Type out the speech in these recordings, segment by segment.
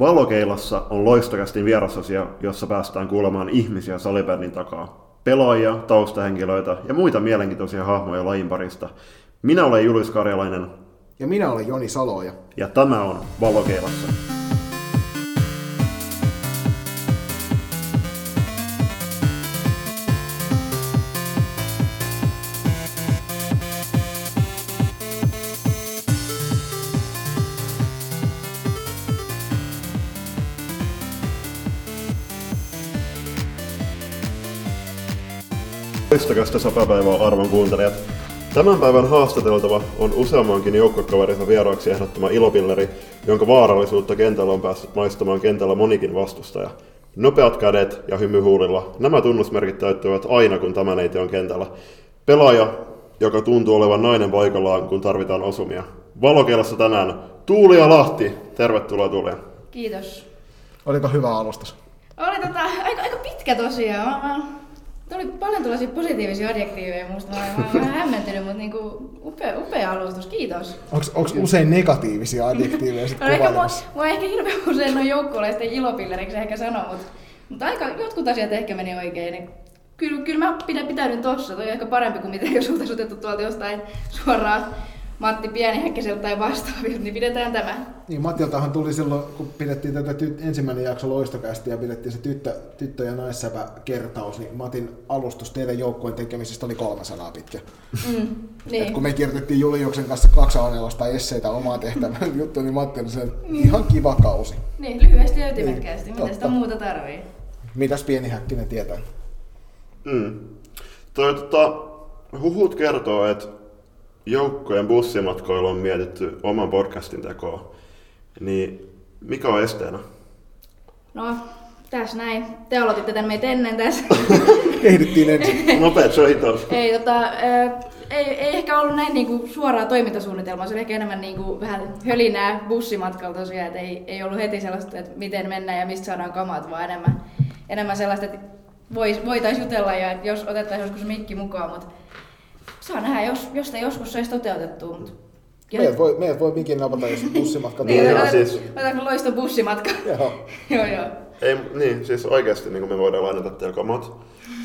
Valokeilassa on loistokästin vierasasia, jossa päästään kuulemaan ihmisiä salibändin takaa. Pelaajia, taustahenkilöitä ja muita mielenkiintoisia hahmoja lajin parista. Minä olen Julius Karjalainen. Ja minä olen Joni Saloja. Ja tämä on Valokeilassa. Loistakas sopapäivää arvon kuuntelijat. Tämän päivän haastateltava on useammankin joukkokaverinsa vieraaksi ehdottama ilopilleri, jonka vaarallisuutta kentällä on päässyt maistamaan kentällä monikin vastustaja. Nopeat kädet ja hymy huulilla. Nämä tunnusmerkit täyttävät aina, kun tämä neiti on kentällä. Pelaaja, joka tuntuu olevan nainen paikallaan, kun tarvitaan osumia. Valokeilassa tänään Tuulia Lahti. Tervetuloa Tuulia. Kiitos. Oliko hyvä alustus? Oli tota, aika, aika pitkä tosiaan. Mä, mä, tuli paljon tällaisia positiivisia adjektiiveja musta. Mä olen, vähän hämmentynyt, mutta niinku, upea, upea alustus. Kiitos. Onko usein negatiivisia adjektiiveja sitten No ehkä mua, mua ehkä hirveän usein noin joukkuealaisten ilopilleriksi ehkä sanoo, mutta, mutta aika, jotkut asiat ehkä meni oikein. Niin kyllä, kyllä mä pidän, pitäydyn tossa. Toi on ehkä parempi kuin mitä jos oltaisiin otettu tuolta jostain suoraan Matti Pienihäkkiseltä tai vastaavilta, niin pidetään tämä. Niin, Matiltahan tuli silloin, kun pidettiin tätä tyt- ensimmäinen jakso loistokästi ja pidettiin se tyttö, tyttö- ja naissäpä kertaus, niin Matin alustus teidän joukkueen tekemisestä oli kolme sanaa pitkä. Mm, Niin. niin. Et kun me kirjoitettiin Juliuksen kanssa kaksi A4 esseitä omaa tehtävän juttu, niin Matti oli se ihan kiva kausi. Niin, lyhyesti ja ytimekkäästi. Niin, Mitä sitä muuta tarvii? Mitäs pieni häkkinen tietää? Mm. Toi, tota, huhut kertoo, että joukkojen bussimatkoilla on mietitty oman podcastin tekoa. Niin mikä on esteenä? No, tässä näin. Te aloititte tän meitä ennen tässä. Ehdittiin ensin. Nopeat soitos. ei, tota, ei, ei, ehkä ollut näin niinku suoraa toimintasuunnitelmaa, se oli ehkä enemmän niinku vähän hölinää bussimatkalla tosiaan, että ei, ei ollut heti sellaista, että miten mennään ja mistä saadaan kamat, vaan enemmän, enemmän sellaista, että vois, voitaisiin jutella ja että jos otettaisiin joskus mikki mukaan, mutta saa nähdä, jos, jos sitä joskus saisi toteutettua. Mutta Meidät voi, meidät voi mikin napata, jos bussimatka Niin, tulee. joo, otetaan, siis- otetaanko loiston bussimatka? Joo. joo, joo. Ei, niin, siis oikeasti niin me voidaan lainata teillä kamat.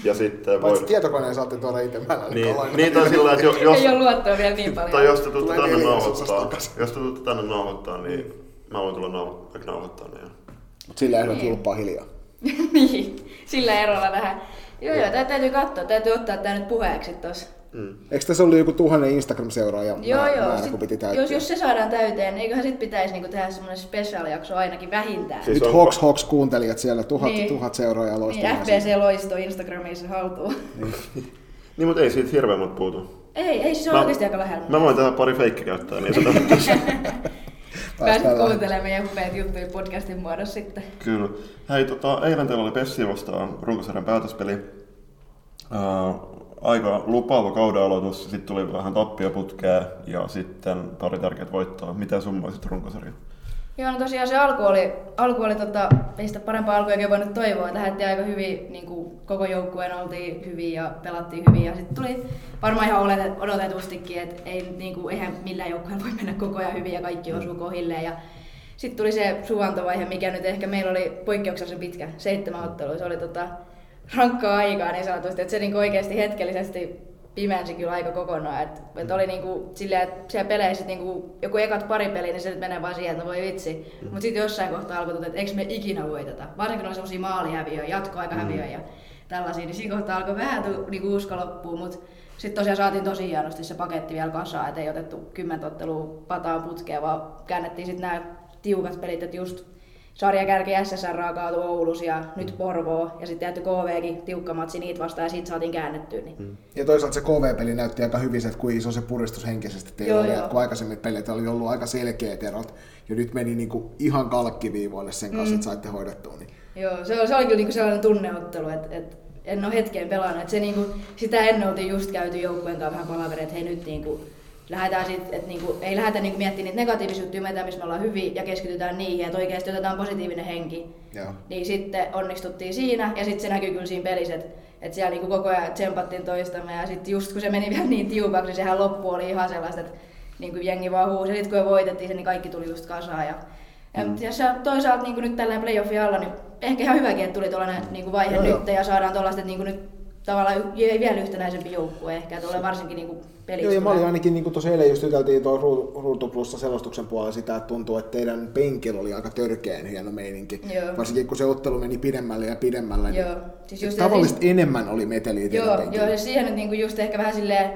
Ja sitten Paitsi voi... tietokoneen saatte tuoda itse. Mä en Niin, niin tai sillä, että jo- jos, Ei ole luottoa vielä niin paljon. tai jos te tuutte tänne nauhoittaa, jos te tuutte tänne nauhoittaa, niin mä voin tulla nauho- vaikka nauhoittaa ne. ja- Mut sillä ehdolla Niin. julppaa hiljaa. niin, sillä erolla vähän. Joo, joo, tää täytyy katsoa, täytyy ottaa tää nyt puheeksi tossa. Mm. Eikö tässä ollut joku tuhannen Instagram-seuraaja Joo, määrä, joo. määrä, Sit, kun piti täyttää? jos, jos se saadaan täyteen, niin eiköhän sit pitäisi niinku tehdä semmonen special-jakso ainakin vähintään. Siis Nyt on- Hox Hox kuuntelijat siellä, tuhat, Niin. tuhat seuraajaa niin, loistavaa. FBC Loisto Instagramissa haltuun. Niin, mutta ei siitä hirveämmät puutu. ei, ei se on Mä- oikeasti aika lähellä. Mä voin tehdä pari feikkikäyttöä, niin tota, Pääsit Päästään kuuntelemaan meidän upeat juttuja podcastin muodossa sitten. Kyllä. Hei, tota, eilen teillä oli Pessi vastaan runkosarjan päätöspeli. Ää, aika lupaava kauden aloitus, sitten tuli vähän tappioputkea ja sitten pari tärkeät voittoa. Mitä summoisit runkosarjan? Joo, no tosiaan se alku oli, alku oli tota, ei sitä parempaa alkua oikein voinut toivoa. Lähdettiin aika hyvin, niin kuin koko joukkueen oltiin hyvin ja pelattiin hyvin. Ja sitten tuli varmaan ihan odotetustikin, että ei, niin kuin, eihän millään joukkueella voi mennä koko ajan hyvin ja kaikki osuu kohilleen. Ja sitten tuli se suvantovaihe, mikä nyt ehkä meillä oli poikkeuksellisen pitkä, seitsemän ottelua. Se oli tota, rankkaa aikaa niin sanotusti, että se niinku oikeasti hetkellisesti pimensi kyllä aika kokonaan. Et, et oli niinku silleen, että siellä peleissä niinku, joku ekat pari peliä, niin se nyt menee vaan siihen, että no voi vitsi. Mm. Mutta sitten jossain kohtaa alkoi tuntua, että eikö me ikinä voiteta. Varsinkin kun on sellaisia maalihäviöjä, jatkoaikahäviöjä ja tällaisia, niin siinä kohtaa alkoi vähän tu, niinku usko loppua, mutta sitten tosiaan saatiin tosi hienosti se paketti vielä kasaan, että ei otettu kymmentä ottelua pataan putkeen, vaan käännettiin sitten nämä tiukat pelit, että just sarjakärki SSR kaatu Oulus ja nyt Porvoo ja sitten jätty KVkin tiukka matsi niitä vastaan ja siitä saatiin käännettyä. Niin. Mm. Ja toisaalta se KV-peli näytti aika hyvin se, että kuin iso se puristus henkisesti teillä Joo, oli. joo. Kun aikaisemmin pelit oli ollut aika selkeät erot. Ja nyt meni niinku ihan kalkkiviivoille sen kanssa, Mm. että saitte hoidettua. Niin. Joo, se oli, se oli kyllä niinku sellainen tunneottelu, että, että en ole hetkeen pelannut. Että se niinku, sitä ennen oltiin just käyty joukkueen kanssa vähän palaveri, että hei nyt niinku, lähdetään sit, että niinku, ei lähdetä niinku miettimään niitä negatiivisia juttuja, missä me ollaan hyviä ja keskitytään niihin, että oikeasti otetaan positiivinen henki. Joo. Niin sitten onnistuttiin siinä ja sitten se näkyy kyllä siinä pelissä, että, että siellä niinku koko ajan tsempattiin toistamme ja sitten just kun se meni vielä niin tiukaksi, niin sehän loppu oli ihan sellaista, että niin kuin jengi vaan huusi. Ja sitten kun me voitettiin se, niin kaikki tuli just kasaan. Ja, Ja mm. ja toisaalta niin nyt tällä playoffin alla, niin ehkä ihan hyväkin, että tuli tuollainen niin vaihe no, nyt ja saadaan tuollaista, että niin nyt tavallaan vielä yhtenäisempi joukkue ehkä, tulee varsinkin niin pelissä. Joo, ja mä olin ainakin niin tuossa eilen just juteltiin tuon Ruutu Plussa selostuksen puolella sitä, että tuntuu, että teidän penkillä oli aika törkeän hieno meininki. Joo. Varsinkin kun se ottelu meni pidemmälle ja pidemmälle, niin joo. Siis just tavallisesti siis... enemmän oli meteliä Joo, joo ja siihen nyt niin just ehkä vähän silleen,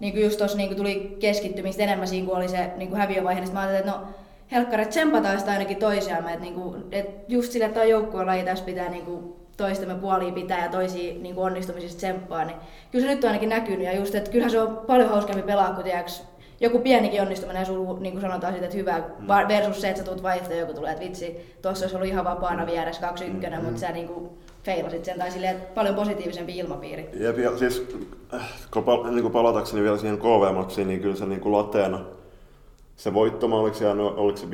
niin kuin just tuossa niin tuli keskittymistä enemmän siinä, kun oli se niin häviövaihe, niin mä ajattelin, että no helkkaret tsempataan sitä ainakin toisiamme, että, niin kuin, että just sille, että joukkueen laji tässä pitää niin kuin toistemme puoliin pitää ja toisiin niin onnistumisista tsemppaa, niin kyllä se nyt on ainakin näkynyt. Ja just, että kyllähän se on paljon hauskempi pelaa, kun tiiäks, joku pienikin onnistuminen ja sulla, niin kuin sanotaan siitä, että hyvä, mm. versus se, että sä tulet vaihtoon joku tulee, että vitsi, tuossa olisi ollut ihan vapaana vieressä 2 1 mm. mutta sä niin kuin feilasit sen, tai silleen, että paljon positiivisempi ilmapiiri. Jep, ja siis kun, pal- niin kuin palatakseni vielä siihen KV-matsiin, niin kyllä se niin kuin lateena, se voittoma, oliko se, oliko se 5-3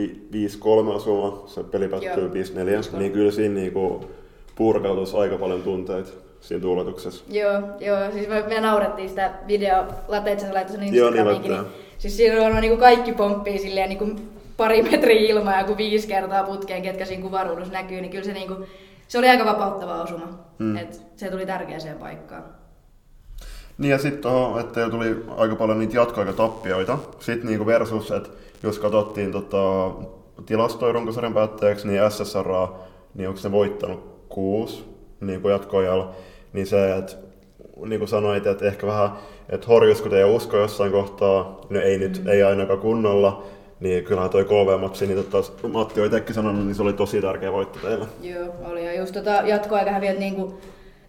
osuma, se peli päättyy 5-4, niin kyllä siinä niin kuin, purkautuisi aika paljon tunteita siinä tuuletuksessa. Joo, joo, siis me, me naurettiin sitä video, lateitse sä laittoi sen Instagramiinkin, niin, siis siinä on niin kuin kaikki pomppii silleen niin kuin pari metriä ilmaa ja kun viisi kertaa putkeen, ketkä siinä kuvaruudussa näkyy, niin kyllä se, niin kuin, se oli aika vapauttava osuma. Hmm. Et se tuli tärkeäseen paikkaan. Niin ja sitten tuohon, että tuli aika paljon niitä jatkoaikatappioita. Sitten niinku versus, että jos katsottiin tota, tilastoja runkosarjan päätteeksi, niin SSR, niin onko se voittanut kuusi niin kuin jatkoajalla, niin se, että niin kuin sanoit, että ehkä vähän, että horjusko teidän usko jossain kohtaa, no ei nyt, mm. ei ainakaan kunnolla, niin kyllähän toi KV-matsi, niin tota, Matti on itsekin sanonut, niin se oli tosi tärkeä voitto teille. Joo, oli. Ja just tota jatkoaika häviöt niin kuin,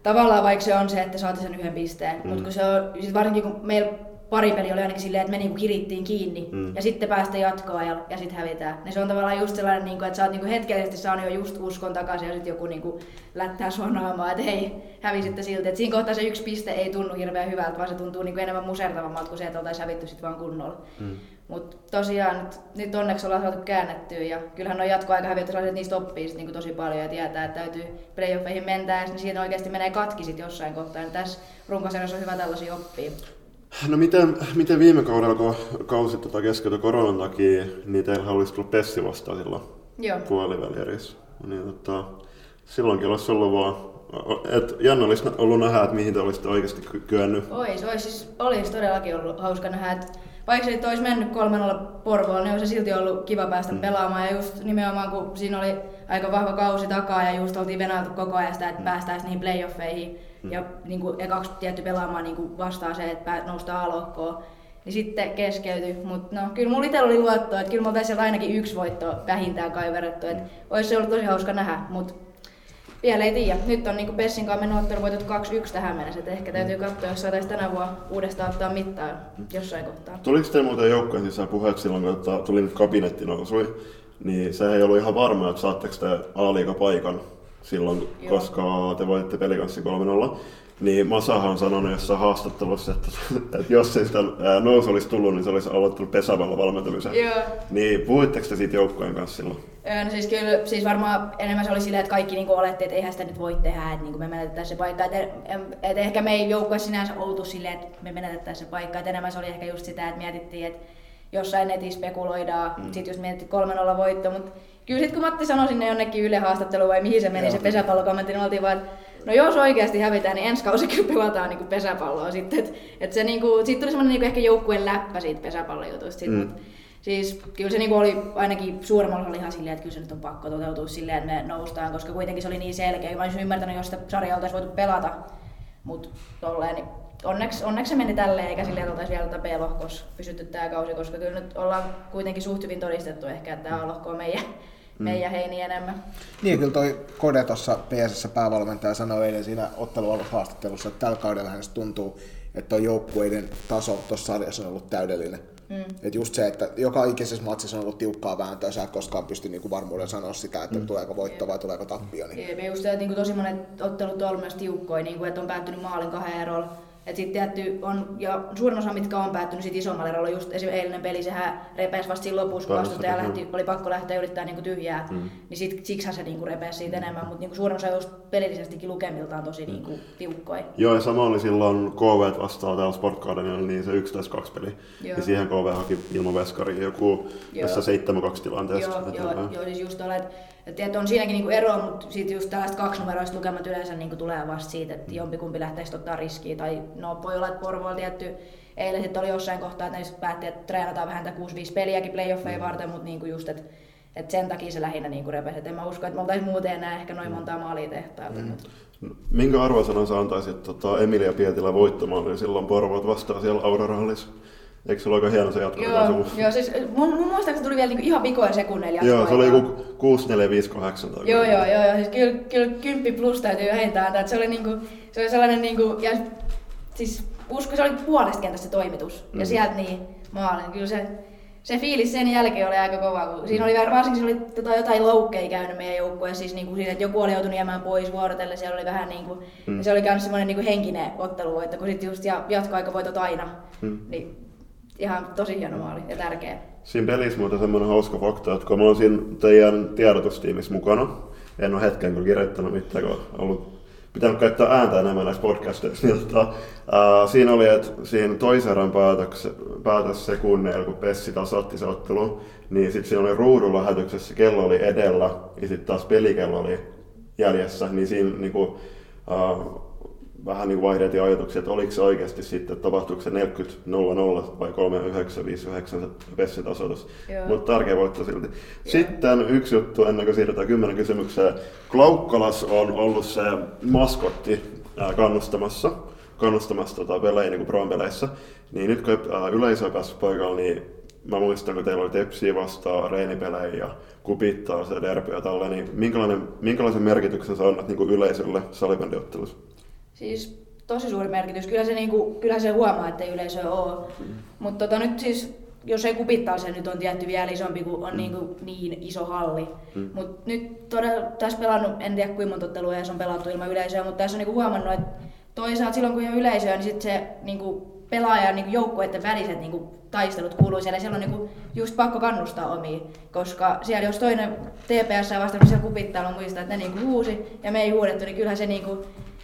tavallaan vaikka se on se, että saatte sen yhden pisteen, mm. mutta kun se on, sit varsinkin kun meillä pari peli oli ainakin silleen, että me niinku kirittiin kiinni mm. ja sitten päästä jatkoa ja, ja sitten hävitään. Niin se on tavallaan just sellainen, niinku, että sä oot niinku hetkellisesti saanut jo just uskon takaisin ja sitten joku niinku lättää sua naamaa, että hei, hävisitte silti. Et siinä kohtaa se yksi piste ei tunnu hirveän hyvältä, vaan se tuntuu niinku enemmän musertavammalta kuin se, että oltaisiin hävitty sitten vaan kunnolla. Mm. Mutta tosiaan nyt, nyt onneksi ollaan saatu käännettyä ja kyllähän on jatkoaika häviöt sellaiset, niistä oppii sit niinku tosi paljon ja tietää, että täytyy playoffeihin mentää, niin siinä oikeasti menee katki sit jossain kohtaa. Ja tässä runkosarjassa on hyvä tällaisia oppia. No miten, miten viime kaudella, kun kausi tota keskeytyi koronan takia, niin teillä olisi tullut Pessi vastaan silloin Joo. puolivälierissä. Niin, tota, silloinkin olisi ollut vaan et Janne olisi ollut nähdä, että mihin te olisitte oikeasti kyennyt. Ois, ois, siis olisi todellakin ollut hauska nähdä, että vaikka se olisi mennyt 3-0 Porvoon, niin olisi silti ollut kiva päästä mm. pelaamaan. Ja just nimenomaan kun siinä oli aika vahva kausi takaa ja just oltiin venailtu koko ajan sitä, että mm. päästäisiin niihin playoffeihin. Mm. Ja niin kuin, ekaksi tietty pelaamaan niin kuin vastaan se, että noustaan alokkoon. Niin sitten keskeytyi, mutta no kyllä mulla itsellä oli luottoa, että kyllä mulla sieltä ainakin yksi voitto vähintään kaiverrettu, että olisi se ollut tosi hauska nähdä, mutta vielä ei tiedä. Nyt on niin Pessin kanssa mennyt otteluvoitot 2-1 tähän mennessä, että ehkä täytyy katsoa, jos saataisiin tänä vuonna uudestaan ottaa mittaa jossain kohtaa. Tuliko teillä muuten joukkojen sisään puheet silloin, kun tuli nyt kabinetti nousui, niin se ei ollut ihan varma, että saatteko te paikan silloin, Joo. koska te voitte pelikanssi 3-0. Niin Masahan on sanonut jossain haastattelussa, että, että jos ei sitä nousu olisi tullut, niin se olisi aloittanut pesäpallon valmentamisen. Joo. Niin puhuitteko te siitä joukkueen kanssa silloin? No siis kyllä, siis varmaan enemmän se oli silleen, että kaikki niin oletti, että eihän sitä nyt voi tehdä, että niin me menetetään se paikka. Että, että ehkä me ei joukkue sinänsä oltu silleen, että me menetetään se paikka. Että enemmän se oli ehkä just sitä, että mietittiin, että jossain netissä spekuloidaan, mm. sitten just mietittiin 3-0 voitto, mutta kyllä sitten kun Matti sanoi sinne jonnekin Yle haastatteluun vai mihin se meni Joo. se pesäpallokommentti, niin oltiin vaan, että no jos oikeasti hävitään, niin ensi kausi kyllä pelataan niin pesäpalloa sitten. Et, et se niinku, siitä tuli semmoinen niinku ehkä joukkueen läppä siitä pesäpallojutusta. Sit, mm. mut, siis kyllä se niinku oli ainakin suuremmalla oli ihan silleen, että kyllä se nyt on pakko toteutua silleen, että me noustaan, koska kuitenkin se oli niin selkeä. Mä olisin ymmärtänyt, jos sitä sarjaa oltaisiin voitu pelata, mutta tolleen, niin onneksi, onneksi se meni tälleen, eikä silleen, että oltaisiin vielä tätä B-lohkossa pysytty tämä kausi, koska kyllä nyt ollaan kuitenkin suht hyvin todistettu ehkä, että tämä lohko on meidän, mm. meidän heini enemmän. Niin, kyllä toi Kode tuossa PSS päävalmentaja sanoi eilen siinä ottelualushaastattelussa, että tällä kaudella hänestä tuntuu, että tuo joukkueiden taso tuossa sarjassa on ollut täydellinen. Mm. Et just se, että joka ikisessä matsissa on ollut tiukkaa vääntöä, sä et koskaan pysty niinku varmuudella sanoa sitä, että mm. tuleeko voitto vai tuleeko tappio. Niin. Jep, just se, että niinku tosi monet ottelut on ollut myös tiukkoja, niinku, että on päättynyt maalin kahden erolla Et sit tietty on, ja suurin osa mitkä on päättynyt sit isommalle erolle, just esimerkiksi eilinen peli, sehän repesi vasta siinä lopussa, kun vastustaja lähti, oli pakko lähteä yrittää niinku tyhjää, mm. niin sit, siksihän se niinku repesi siitä enemmän, mutta niinku suurin osa just pelillisestikin lukemiltaan tosi niinku tiukkoja. Joo, ja sama oli silloin KV vastaan täällä Sport Gardenilla, niin se 11-2 peli. Joo. Ja siihen KV haki ilman veskaria joku tässä 7-2 tilanteesta. Joo, joo, joo, siis just ole, että et on siinäkin niinku ero, mutta sitten just tällaiset kaksinumeroiset lukemat yleensä niinku tulee vasta siitä, että jompikumpi lähteisi ottaa riskiä. Tai no voi olla, että Porvo on tietty, eilen sitten oli jossain kohtaa, että ne päätti, että treenataan vähän 6-5 peliäkin playoffeja mm. varten, mutta niinku just, että et sen takia se lähinnä niinku repesi. Et en mä usko, että me oltaisiin muuten enää ehkä noin montaa maalia tehtailta. Mm. Minkä arvosanan sä antaisit tota Emilia Pietilä voittamaan, niin silloin Porvoot vastaa siellä Aurorallissa? Eikö se ole aika hieno se jatko? Joo, joo siis mun, mun muistaakseni tuli vielä niinku ihan vikoja sekunneilla Joo, se oli joku 6, 4, 5, 8 tai Joo, joo, joo, joo, siis kyllä, kyllä 10 plus täytyy vähintään antaa, että se oli niinku, se oli sellainen niinku, ja siis usko, se oli puolesta kentästä se toimitus, mm. ja sieltä niin maalin, kyllä se, se fiilis sen jälkeen oli aika kova, kun siinä oli varsinkin se oli tota, jotain loukkeja käynyt meidän joukkueessa, siis niinku siinä, että joku oli joutunut jäämään pois vuorotelle, siellä oli vähän niinku, mm. se oli myös semmoinen niinku henkinen ottelu, että kun sitten just ja jatkoaika voitot aina, mm. niin ihan tosi hieno maali ja tärkeä. Siinä pelissä muuten semmoinen hauska fakta, että kun mä oon siinä teidän tiedotustiimissä mukana, en ole hetken kyllä kirjoittanut mitään, kun ollut pitänyt käyttää ääntä enemmän näissä podcasteissa, niin tota, ää, siinä oli, että siinä toisen erän päätös, sekunneilla, kun Pessi tasoitti se ottelu, niin sitten siinä oli ruudun lähetyksessä, kello oli edellä, ja sitten taas pelikello oli jäljessä, niin siinä niin kuin, ää, vähän niin vaihdettiin ajatuksia, että oliko se oikeasti sitten, että tapahtuuko se 40-0-0 vai 3-9-5-9 Pessin tasoitus. Mutta tärkeä voitto silti. Joo. Sitten yksi juttu ennen kuin siirrytään kymmenen kysymykseen. Klaukkalas on ollut se maskotti kannustamassa, kannustamassa tota pelejä niin kuin peleissä. Niin nyt kun yleisö on päässyt paikalle, niin mä muistan, kun teillä oli Tepsiä vastaan, reinipelejä ja kupittaa se derby ja tällä, niin minkälainen, minkälaisen merkityksen sä annat niin yleisölle salibändiottelussa? Siis tosi suuri merkitys. Kyllä se, niinku, kyllä se huomaa, että yleisö. Mm. Mutta tota, nyt siis, jos ei kupittaa se nyt on tietty vielä isompi, kun on mm. niinku niin iso halli. Mm. Mutta nyt todella, tässä pelannut, en tiedä kuinka monta ottelua on pelattu ilman yleisöä, mutta tässä on niinku huomannut, että toisaalta silloin kun ei ole yleisöä, niin sit se niinku, pelaajan niin joukkueiden väliset niin kuin, taistelut kuuluu siellä. Siellä on niin kuin, just pakko kannustaa omiin, koska siellä jos toinen TPS vastannut siellä kupittailu muistaa, että ne niin kuin, huusi ja me ei huudettu, niin kyllähän se niin kuin,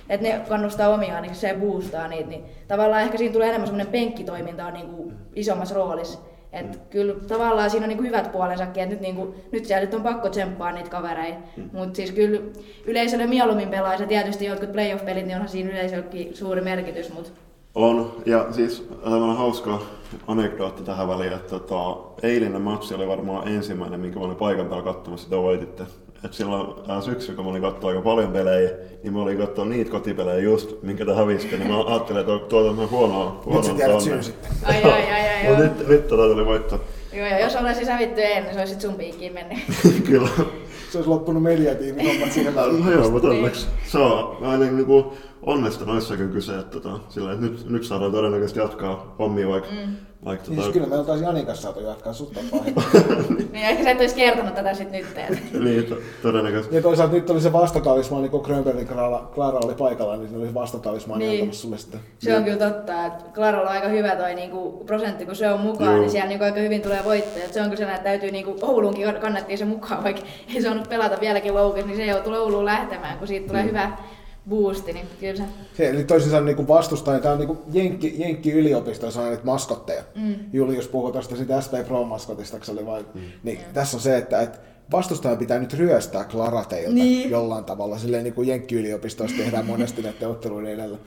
että ne kannustaa omiaan, niin se boostaa niitä. Niin tavallaan ehkä siinä tulee enemmän semmoinen penkkitoiminta on niin kuin isommassa roolissa. Et mm. kyllä tavallaan siinä on niinku hyvät puolensakin, että nyt, niinku, nyt siellä nyt on pakko tsemppaa niitä kavereita. Mm. Mutta siis kyllä yleisölle mieluummin pelaisi ja tietysti jotkut playoff-pelit, niin onhan siinä yleisöllekin suuri merkitys. Mut... On, ja siis tämmöinen hauska anekdootti tähän väliin, että tota, eilinen matsi oli varmaan ensimmäinen, minkä mä olin paikan päällä katsomassa, sitä voititte että silloin äh, syksyllä, kun mä olin katsoa aika paljon pelejä, niin mä olin katsoa niitä kotipelejä just, minkä te hävisitte, niin mä ajattelin, että tuota on huonoa, huonoa Nyt sä tiedät syyn sitten. Ai, ai, ai, ai, nyt, nyt tota tuli voitto. Joo, ja jos olisi hävitty ennen, niin se olisi sun piikkiin mennyt. Kyllä. Se olisi loppunut mediatiimin hommat siihen väliin. No joo, mutta onneksi se on aina niin kuin onnesta noissakin kyse, että, tota, sillä, että nyt, nyt saadaan todennäköisesti jatkaa hommia vaikka mm vaikka niin, tota... kyllä me oltaisiin Janikas saatu jatkaa sut Niin ehkä sä et olisi kertonut tätä sit nyt. niin, to- todennäköisesti. Ja toisaalta nyt oli se vastatalismaani, kun Grönbergin Clara, Clara oli paikalla, niin se oli vastatalismaani niin. antamassa sulle sitten. Se on kyllä totta, että Claralla on aika hyvä toi niinku prosentti, kun se on mukaan, Joo. niin siellä niinku aika hyvin tulee voittoja. Se on kyllä sellainen, että täytyy niinku, Oulunkin kannattiin se mukaan, vaikka ei saanut pelata vieläkin loukissa, niin se joutuu Ouluun lähtemään, kun siitä tulee mm. hyvä boosti, niin kyllä se... se eli toisin sanoen niin vastustaja, tämä on niin Jenkki, Jenkki yliopistossa on niitä maskotteja. Mm. Julius puhui tuosta siitä SP Pro-maskotista, oli vai, mm. niin mm. tässä on se, että, että vastustaja pitää nyt ryöstää Klarateilta niin. jollain tavalla. Silleen niin kuin Jenkki-yliopistossa tehdään monesti näiden otteluiden edellä.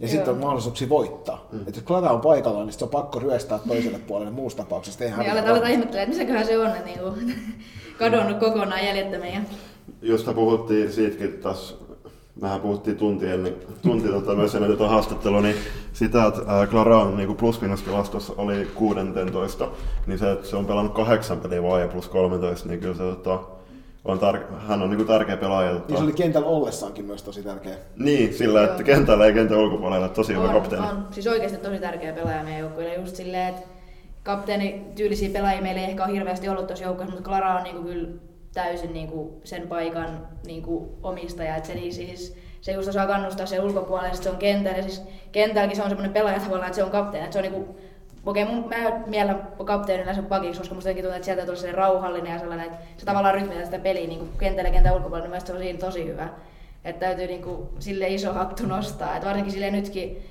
Ja sitten on mahdollisuuksia voittaa. Mm. Että jos Klara on paikalla, niin se on pakko ryöstää toiselle puolelle muussa tapauksessa. Ei niin, aletaan, aletaan ihmettelemään, että missäköhän se on, niin kadonnut kokonaan jäljettömiä. Josta puhuttiin siitäkin taas mehän puhuttiin tunti ennen, tunti tota, myös ennen tätä haastattelua, niin sitä, että Clara on niin plus oli 16, niin se, että se on pelannut kahdeksan peliä vaan ja plus 13, niin kyllä se tota, on tar- hän on niin tärkeä pelaaja. Tota. Niin se oli kentällä ollessaankin myös tosi tärkeä. Niin, sillä, että kentällä ei kentän ulkopuolella, tosi hyvä kapteeni. On, siis oikeasti tosi tärkeä pelaaja meidän joukkueelle, just silleen, että kapteeni tyylisiä pelaajia meillä ei ehkä ole hirveästi ollut tuossa joukkueessa, mutta Clara on niin kuin kyllä täysin niin kuin sen paikan niin kuin omistaja. Et se, niin siis, se just osaa kannustaa sen ulkopuolelle, sit se on kentällä. Ja siis kentälläkin se on semmoinen pelaaja tavallaan, että se on kapteeni. Että se on niinku, okei, mun, mä mielen kapteenina sen pakiksi, koska musta tuntuu, että sieltä tulee rauhallinen ja sellainen, että se tavallaan rytmitää sitä peliä niin kentällä ja kentän ulkopuolella, niin se on siinä tosi hyvä. Että täytyy niinku sille iso hattu nostaa. Että varsinkin sille nytkin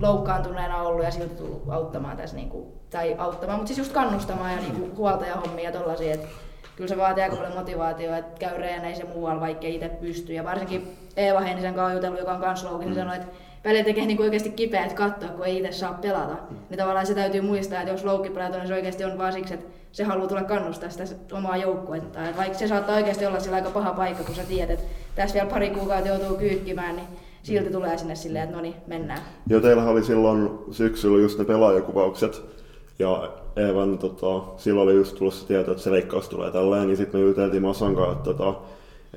loukkaantuneena ollut ja silti tullut auttamaan tässä, niinku, tai auttamaan, mutta siis just kannustamaan ja niinku huoltajahommia ja tollasia. Että kyllä se vaatii aika paljon motivaatiota, että käy reeneissä ja muualla, vaikka itse pystyy. Ja varsinkin Eeva Heinisen kanssa jutellut, joka on kans loukin, niin sanoi, että välillä tekee niin oikeasti kipeät katsoa, kun ei itse saa pelata. Niin tavallaan se täytyy muistaa, että jos loukkipelaat niin se oikeasti on vaan siksi, että se haluaa tulla kannustaa sitä omaa joukkuetta. Et vaikka se saattaa oikeasti olla sillä aika paha paikka, kun sä tiedät, että tässä vielä pari kuukautta joutuu kyykkimään, niin silti tulee sinne silleen, että no niin, mennään. Joo, teillähän oli silloin syksyllä just ne pelaajakuvaukset. Ja Evan, tota, silloin oli just tullut se tieto, että se leikkaus tulee tälleen, niin sitten me juteltiin Masan kanssa, että, tota,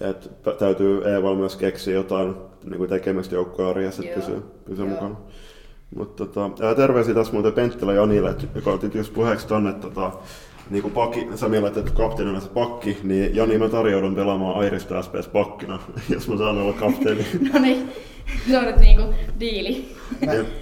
että täytyy Eeval myös keksiä jotain niin kuin tekemistä joukkojen arjessa, että pysyy, pysyy mukana. Mutta tota, terveisiä tässä muuten Penttilä Janille, joka otit just puheeksi tonne, että tota, niin kuin pakki, sä mielet, että kapteenina se pakki, niin Jani mä tarjoudun pelaamaan Airista SPS pakkina, jos mä saan olla kapteeni. no niin, se on nyt niinku diili.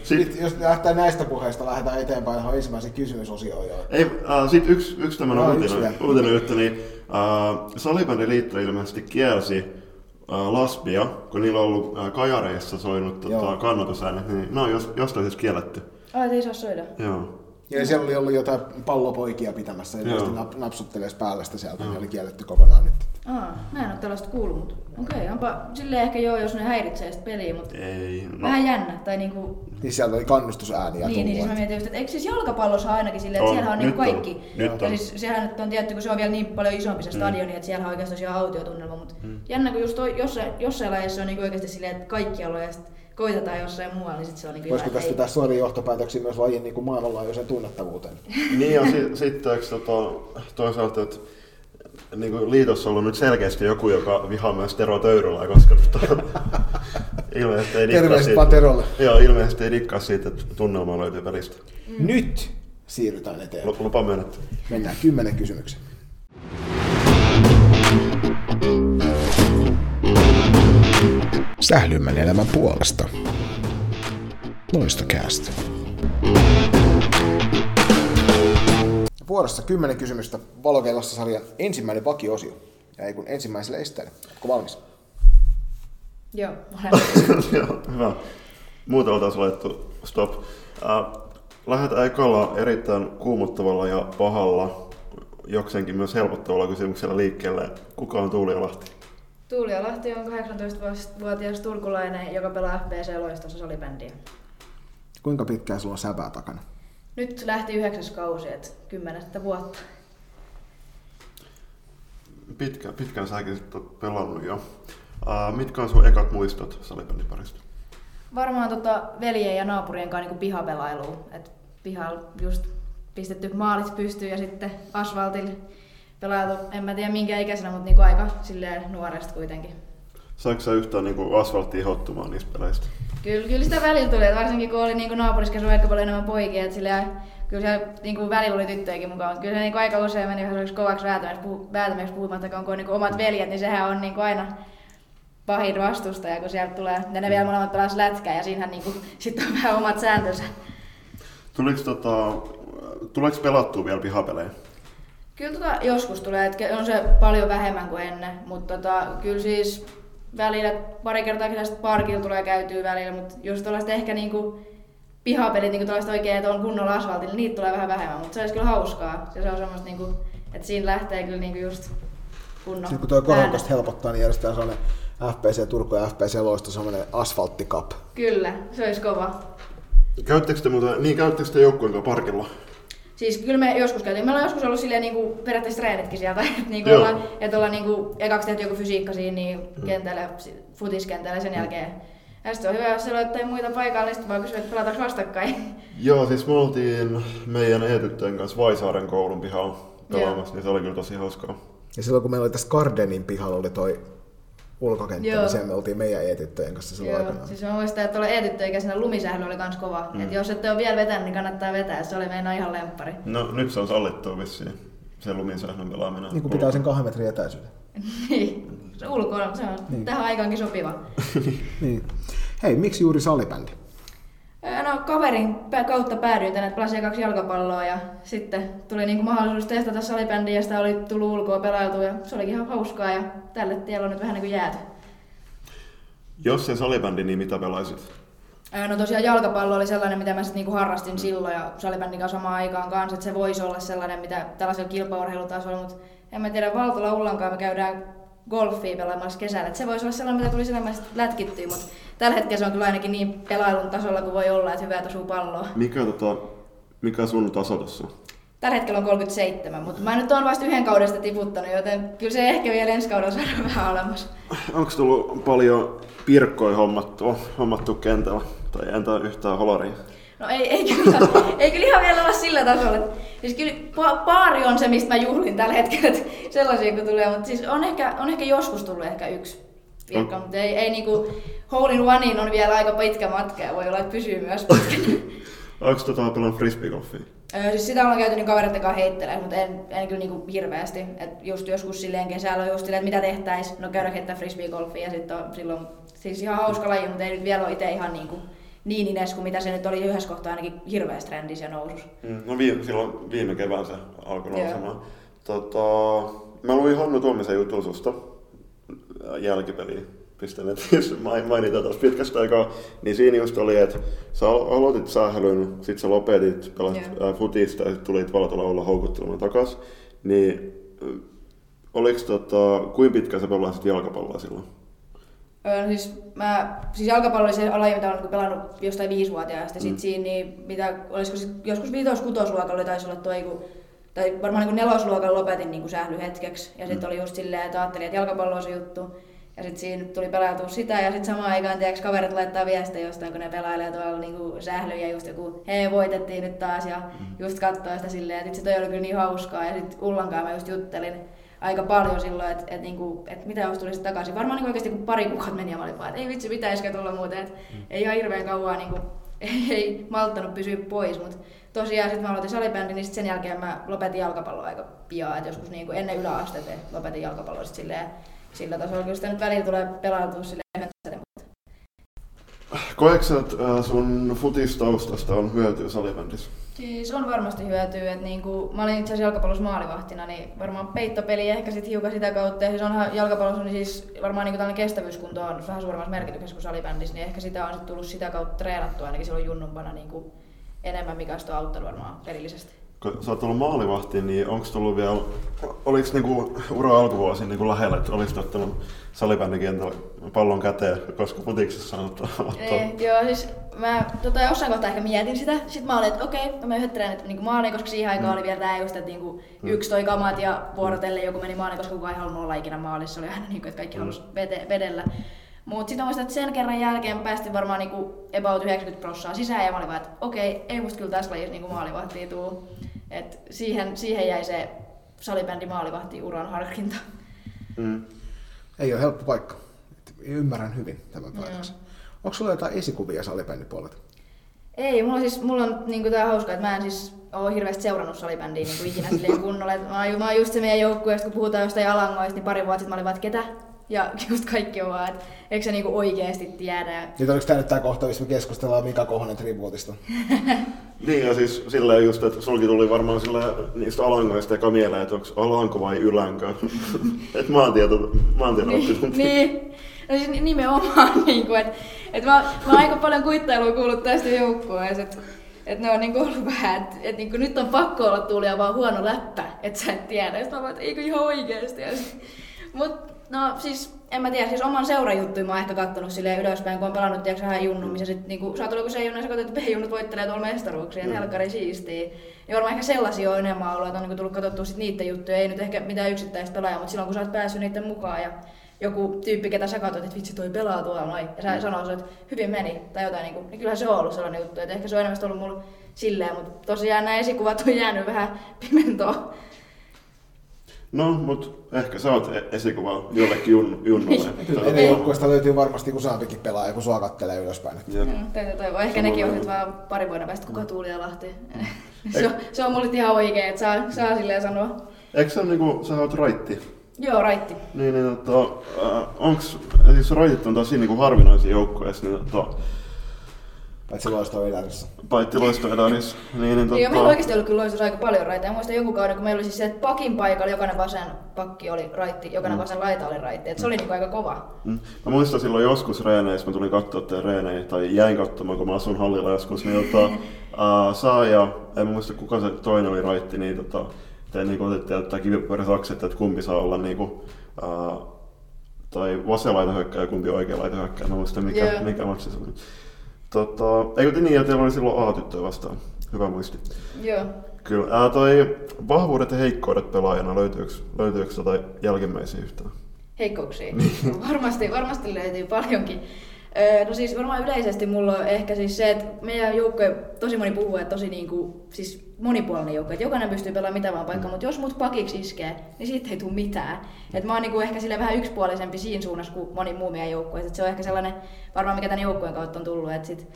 Sitten jos lähtee näistä puheista, lähdetään eteenpäin ihan ensimmäisen kysymysosioon. Jo. Ei, äh, sitten yksi, yksi tämmöinen no, uutinen, uutinen juttu, niin äh, Salibändiliitto ilmeisesti kielsi äh, Lasbia, kun niillä on ollut äh, kajareissa soinut tota, kannatusäänet, niin ne on jos, jostain siis kielletty. Ai, ei saa soida? Joo. Ja siellä oli ollut jotain pallopoikia pitämässä, ja nap, napsuttelee päälle sitä sieltä, niin oli kielletty kokonaan nyt. Aa, mä en ole tällaista kuullut, mutta okei, okay, onpa silleen ehkä joo, jos ne häiritsee sitä peliä, mutta Ei, no. vähän jännä. Tai niinku... Niin sieltä oli kannustusääniä Niin, niin siis mä mietin just, että eikö siis jalkapallossa ainakin silleen, että on, siellä on niinku kaikki. On, nyt ja on. siis sehän nyt on tietty, kun se on vielä niin paljon isompi se mm. stadioni, että siellä on oikeastaan tosiaan autiotunnelma, mutta mm. jännä, kun just toi, jossain, jossain lajissa on niinku oikeasti silleen, että kaikkialla ja sitten koitetaan jossain muualla, niin sit se on niin Voisiko tästä pitää suoria johtopäätöksiä myös lajin niin kuin maailmanlaajuiseen tunnettavuuteen? niin ja sitten sit, tota, toisaalta, että niin kuin liitossa on ollut nyt selkeästi joku, joka vihaa myös Tero Töyrylää, koska tota, ilmeisesti ei dikkaa siitä. Terolle. Joo, ilmeisesti ei dikkaa siitä, että tunnelma löytyy välistä. Mm. Nyt siirrytään eteenpäin. Lupa myönnetty. Mennään kymmenen kysymyksen. Sählymän elämän puolesta. Loistokäästä. Vuorossa kymmenen kysymystä Valokeilassa sarjan ensimmäinen vakiosio. Ja ei kun ensimmäiselle esteelle. Oletko valmis? Joo, Joo, hyvä. Muuta oltaisiin laittu stop. Äh, lähdetään ekalla erittäin kuumottavalla ja pahalla, jokseenkin myös helpottavalla kysymyksellä liikkeelle. Kuka on Tuuli Lahti? Tuulia Lahti on 18-vuotias turkulainen, joka pelaa FPC Loistossa salibändiä. Kuinka pitkään sulla on säpää takana? Nyt lähti yhdeksäs kausi, että kymmenettä vuotta. Pitkä, pitkään säkin olet pelannut jo. Uh, mitkä on sun ekat muistot salibändiparista? Varmaan tota veljen ja naapurien kanssa niin pihapelailu. Et pihalla just pistetty maalit pystyyn ja sitten asfaltilla pelailtu, en mä tiedä minkä ikäisenä, mutta niinku aika silleen nuoresta kuitenkin. Saiko sä yhtään niinku asfalttia hottumaan niistä peleistä? Kyllä, kyllä sitä välillä tuli, että varsinkin kun oli niinku naapuriskassa aika paljon enemmän poikia, että silleen, kyllä siellä niinku välillä oli tyttöjäkin mukaan. Kyllä se niinku aika usein meni vähän kovaksi väätämeeksi, puhumattakaan, kun on niinku omat veljet, niin sehän on niinku aina pahin vastustaja, kun sieltä tulee, ja ne vielä molemmat pelas lätkää, ja siinähän niinku, sitten on vähän omat sääntönsä. Tuliko, tota, tuleeko pelattua vielä pihapelejä? Kyllä tota joskus tulee, että on se paljon vähemmän kuin ennen, mutta tota, kyllä siis välillä pari kertaa kesästä parkilla tulee käytyä välillä, mutta jos tällaista ehkä niinku pihapelit, niinku tällaista oikein, että on kunnolla asfaltilla, niin niitä tulee vähän vähemmän, mutta se olisi kyllä hauskaa. Ja se on semmoista, niinku, että siinä lähtee kyllä niinku just kunnon Sitten kun tuo koronasta helpottaa, niin järjestetään sellainen FPC Turku ja FPC Loisto semmoinen asfalttikap. Kyllä, se olisi kova. Käyttekö te muuten, niin käyttekö te joukkueen parkilla? Siis kyllä me joskus käytiin. Meillä on joskus ollut silleen niinku, periaatteessa treenitkin sieltä, että niinku ollaan, että ollaan niinku, ekaksi tehty joku fysiikka siinä niin mm. kentällä, futiskentällä sen jälkeen. Ja sitten on hyvä, jos siellä on muita paikalla, niin sitten vaan kysyä, että pelataanko vastakkain. Joo, siis me oltiin meidän e kanssa Vaisaaren koulun pihalla pelaamassa, niin se oli kyllä tosi hauskaa. Ja silloin kun meillä oli tässä Gardenin pihalla oli toi ulkokenttä, niin siellä me oltiin meidän eetyttöjen kanssa silloin Joo. aikana. Siis mä muistan, että tuolla eetyttöikäisenä lumisähly oli kans kova. Mm. Et jos ette ole vielä vetänyt, niin kannattaa vetää, se oli meidän ihan lemppari. No nyt se on sallittua vissiin. se lumisäännön pelaaminen. Niin kuin pitää sen kahden metrin etäisyyden. niin, se ulkona, se on niin. tähän aikaankin sopiva. niin. Hei, miksi juuri salibändi? No kaverin kautta päädyin tänne, että pelasin kaksi jalkapalloa ja sitten tuli niinku mahdollisuus testata salibändiä ja sitä oli tullut ulkoa pelailtua ja se olikin ihan hauskaa ja tälle tielle on nyt vähän niin kuin jääty. Jos se salibändi, niin mitä pelaisit? No tosiaan jalkapallo oli sellainen, mitä mä sitten niinku harrastin silloin ja salibändin kanssa samaan aikaan kanssa, että se voisi olla sellainen, mitä tällaisella kilpaurheilutasolla, mutta en mä tiedä, Valtola Ullankaan me käydään golfia pelaamassa kesällä. Et se voisi olla sellainen, mitä tuli sinä lätkittyä, mutta tällä hetkellä se on kyllä ainakin niin pelailun tasolla kuin voi olla, että hyvää osuu palloa. Mikä, tota, mikä sun taso tässä Tällä hetkellä on 37, mutta mä nyt oon vasta yhden kauden sitä tiputtanut, joten kyllä se ehkä vielä ensi kaudella saadaan vähän alemmas. Onko tullut paljon pirkkoja hommattu, hommattu kentällä? Tai entä yhtään holaria? No ei, ei, kyllä, ei kyllä ihan vielä olla sillä tasolla. Siis kyllä pa- paari on se, mistä mä juhlin tällä hetkellä, että sellaisia kun tulee, mutta siis on ehkä, on ehkä joskus tullut ehkä yksi virkka, mutta ei, ei niinku, hole in onein on vielä aika pitkä matka ja voi olla, että pysyy myös pitkänä. Onko tota pelannut frisbeegolfia? Öö, siis sitä ollaan käyty niin kavereiden kanssa heittelemään, mutta en, en kyllä niinku hirveästi. Et just joskus silleen kesällä on just silleen, että mitä tehtäis, no käydä heittää frisbeegolfia ja sitten on silloin siis ihan hauska laji, mutta ei nyt vielä ole itse ihan niinku niin ines kuin mitä se nyt oli yhdessä kohtaa ainakin hirveässä trendissä ja nousussa. Mm, no viime, silloin viime kevään se alkoi nousemaan. Tota, mä luin Hannu Tuomisen jutun susta jälkipeliin jos mainita tuossa pitkästä aikaa, niin siinä just oli, että sä aloitit sähälyn, sit sä lopetit, pelasit yeah. futista ja tulit valtolla olla houkuttelemaan takas. Niin oliko tota, kuinka pitkä sä pelasit jalkapalloa silloin? Öö, siis, mä, siis jalkapallo oli se alaji, mitä olen pelannut jostain viisivuotiaasta. Mm. Sitten siinä, niin, mitä, olisiko sit, joskus viitos kutosluokalla taisi olla toi, kun, tai varmaan niin nelosluokalla lopetin niin sähly hetkeksi. Ja sitten mm. oli just silleen, että ajattelin, että jalkapallo on se juttu. Ja sitten siinä tuli pelautua sitä ja sitten samaan aikaan tiiäks, kaverit laittaa viestejä jostain, kun ne pelailee tuolla niinku sählyjä just joku, hei voitettiin nyt taas ja mm. just katsoo sitä silleen, että itse toi oli kyllä niin hauskaa ja sitten Ullankaan mä just juttelin aika paljon silloin, että et, niinku, et mitä jos tulisi takaisin. Varmaan niinku oikeasti kun pari kuukautta meni ja mä olin vaan, että ei vitsi pitäisikö tulla muuten, että mm. ei ihan hirveän kauan niinku, ei malttanut pysyä pois, mutta tosiaan sitten mä aloitin salibändin, niin sit sen jälkeen mä lopetin jalkapalloa aika pian, että joskus niinku ennen yläastetta lopetin jalkapalloa sit silleen, sillä tasolla, kyllä sitä nyt välillä tulee pelautua silleen Koetko että sun futistaustasta on hyötyä salibändissä? Siis on varmasti hyötyä, että niinku, mä olin itse asiassa jalkapallossa maalivahtina, niin varmaan peittopeli ehkä sit hiukan sitä kautta. Ja siis onhan jalkapallossa niin siis varmaan niinku kestävyyskunto on vähän suuremmassa merkityksessä kuin salibändissä, niin ehkä sitä on sit tullut sitä kautta treenattua ainakin silloin junnumpana niinku enemmän, mikä on auttanut varmaan perillisesti kun sä oot ollut maalivahti, niin onko tullut vielä, oliko niinku ura alkuvuosi niinku lähellä, että olisit ottanut salibändikentällä pallon käteen, koska putiksessa on ottaa? Ei, joo, siis mä tota, jossain kohtaa ehkä mietin sitä. Sitten mä olin, että okei, okay, mä yhden treenit niin maaliin, koska siihen aikaan mm. oli vielä tää just, että niinku, mm. yksi toi kamat ja vuorotelle joku meni maaliin, koska kukaan ei halunnut olla ikinä maalissa. Se oli aina niin kuin, että kaikki mm. halusi vedellä. Mutta sitten muistan, että sen kerran jälkeen päästiin varmaan niinku about 90 prossaa sisään ja mä olin vaan, että okei, okay, ei musta kyllä tässä lajissa niinku maalivahtia tuu. Et siihen, siihen jäi se salibändi maalivahti uran harkinta. Mm. Ei ole helppo paikka. Ymmärrän hyvin tämän paikassa. Onko sulla jotain esikuvia salibändipuolelta? Ei, mulla, siis, mulla on niin tää hauska, että mä en siis ole hirveästi seurannut salibändiä niin ikinä kunnolla. mä, oon, mä oon just se meidän joukkueesta, kun puhutaan jostain alangoista, niin pari vuotta sitten mä olin vaan, että ketä? Ja just kaikki on vaan, että eikö se niinku oikeesti tiedä. Nyt oliko tämä nyt tämä kohta, missä me keskustellaan Mika Kohonen tribuutista? niin ja siis silleen just, että sulki tuli varmaan sillä niistä alangoista eka mieleen, että onko alanko vai ylänkö. että maantieto, maantieto niin, niin. No siis nimenomaan, niin kuin, että, että mä, mä oon aika paljon kuittailua kuullut tästä joukkueesta, että että ne on niinku ollut vähän, että et niinku nyt on pakko olla tuulia vaan huono läppä, että sä et tiedä. Sitten mä vaan, että eikö ihan oikeesti. Mutta No siis, en mä tiedä, siis oman seurajuttuja mä oon ehkä kattonut silleen ylöspäin, kun on pelannut tiedätkö vähän junnun, missä sit niinku, sä oot ollut se junnu, ja sä katsot, että B-junnut voittelee tuolla mestaruuksia, mm. helkkari siistii. Niin varmaan ehkä sellaisia on enemmän ollut, että on niinku tullut katsottua sit niitä juttuja, ei nyt ehkä mitään yksittäistä pelaajaa, mutta silloin kun sä oot päässyt niiden mukaan ja joku tyyppi, ketä sä katsot, että vitsi toi pelaa tuolla noin, ja sä mm. sanoo että hyvin meni, tai jotain, niin, kuin, niin kyllähän se on ollut sellainen juttu, että ehkä se on enemmän ollut mulla silleen, mutta tosiaan nämä esikuvat on jäänyt vähän pimentoon. No, mutta ehkä sä oot e- esikuva jollekin jun, junnulle. Kyllä, joukkueesta löytyy varmasti useampikin pelaaja, kun sua kattelee ylöspäin. Joo, täytyy toivoa. Ehkä nekin on vaan pari vuoden päästä, kuka Tuuli ja Lahti. se, on, se on mulle ihan oikein, että saa, saa silleen sanoa. Eikö se ole niinku, sä oot raitti? Joo, raitti. Niin, niin tota, äh, onks, siis raitit on tosi niinku harvinaisia joukkoja, niin tota, Paitsi loisto elämässä. paitsi loistoedarissa. Niin, niin Tota... Joo, meillä oikeasti ollut kyllä loistossa aika paljon raiteja. Muistan joku kauden, kun meillä oli siis se, että pakin paikalla jokainen vasen pakki oli raitti, jokainen vasen laita oli raitti. Et se oli niinku aika kova. Mm. Mä muistan silloin joskus reeneissä, mä tulin katsoa teidän reenejä, tai jäin katsomaan, kun mä asun hallilla joskus, niin tota, uh, saa ja, en muista kuka se toinen oli raitti, niin tota, te niin otettiin ottaa kivipyöräsakset, että kumpi saa olla niinku, uh, tai vasen laita hyökkää ja kumpi oikea laita hyökkää, mä muistan mikä, Joo. mikä matsi se oli. Tota, eikö te niin, että teillä oli silloin A-tyttöä vastaan? Hyvä muisti. Joo. Kyllä. Ää, toi vahvuudet ja heikkoudet pelaajana, löytyykö, löytyykö tota jälkimmäisiä yhtään? heikkouksia. varmasti, varmasti löytyy paljonkin. No siis varmaan yleisesti mulla on ehkä siis se, että meidän joukkue, tosi moni puhuu, että tosi niinku, siis monipuolinen joukkue, että jokainen pystyy pelaamaan mitä vaan paikkaa, mutta jos mut pakiksi iskee, niin siitä ei tule mitään. Et mä oon niinku ehkä sille vähän yksipuolisempi siinä suunnassa kuin moni muu meidän joukkue. Et se on ehkä sellainen, varmaan mikä tämän joukkueen kautta on tullut, että sit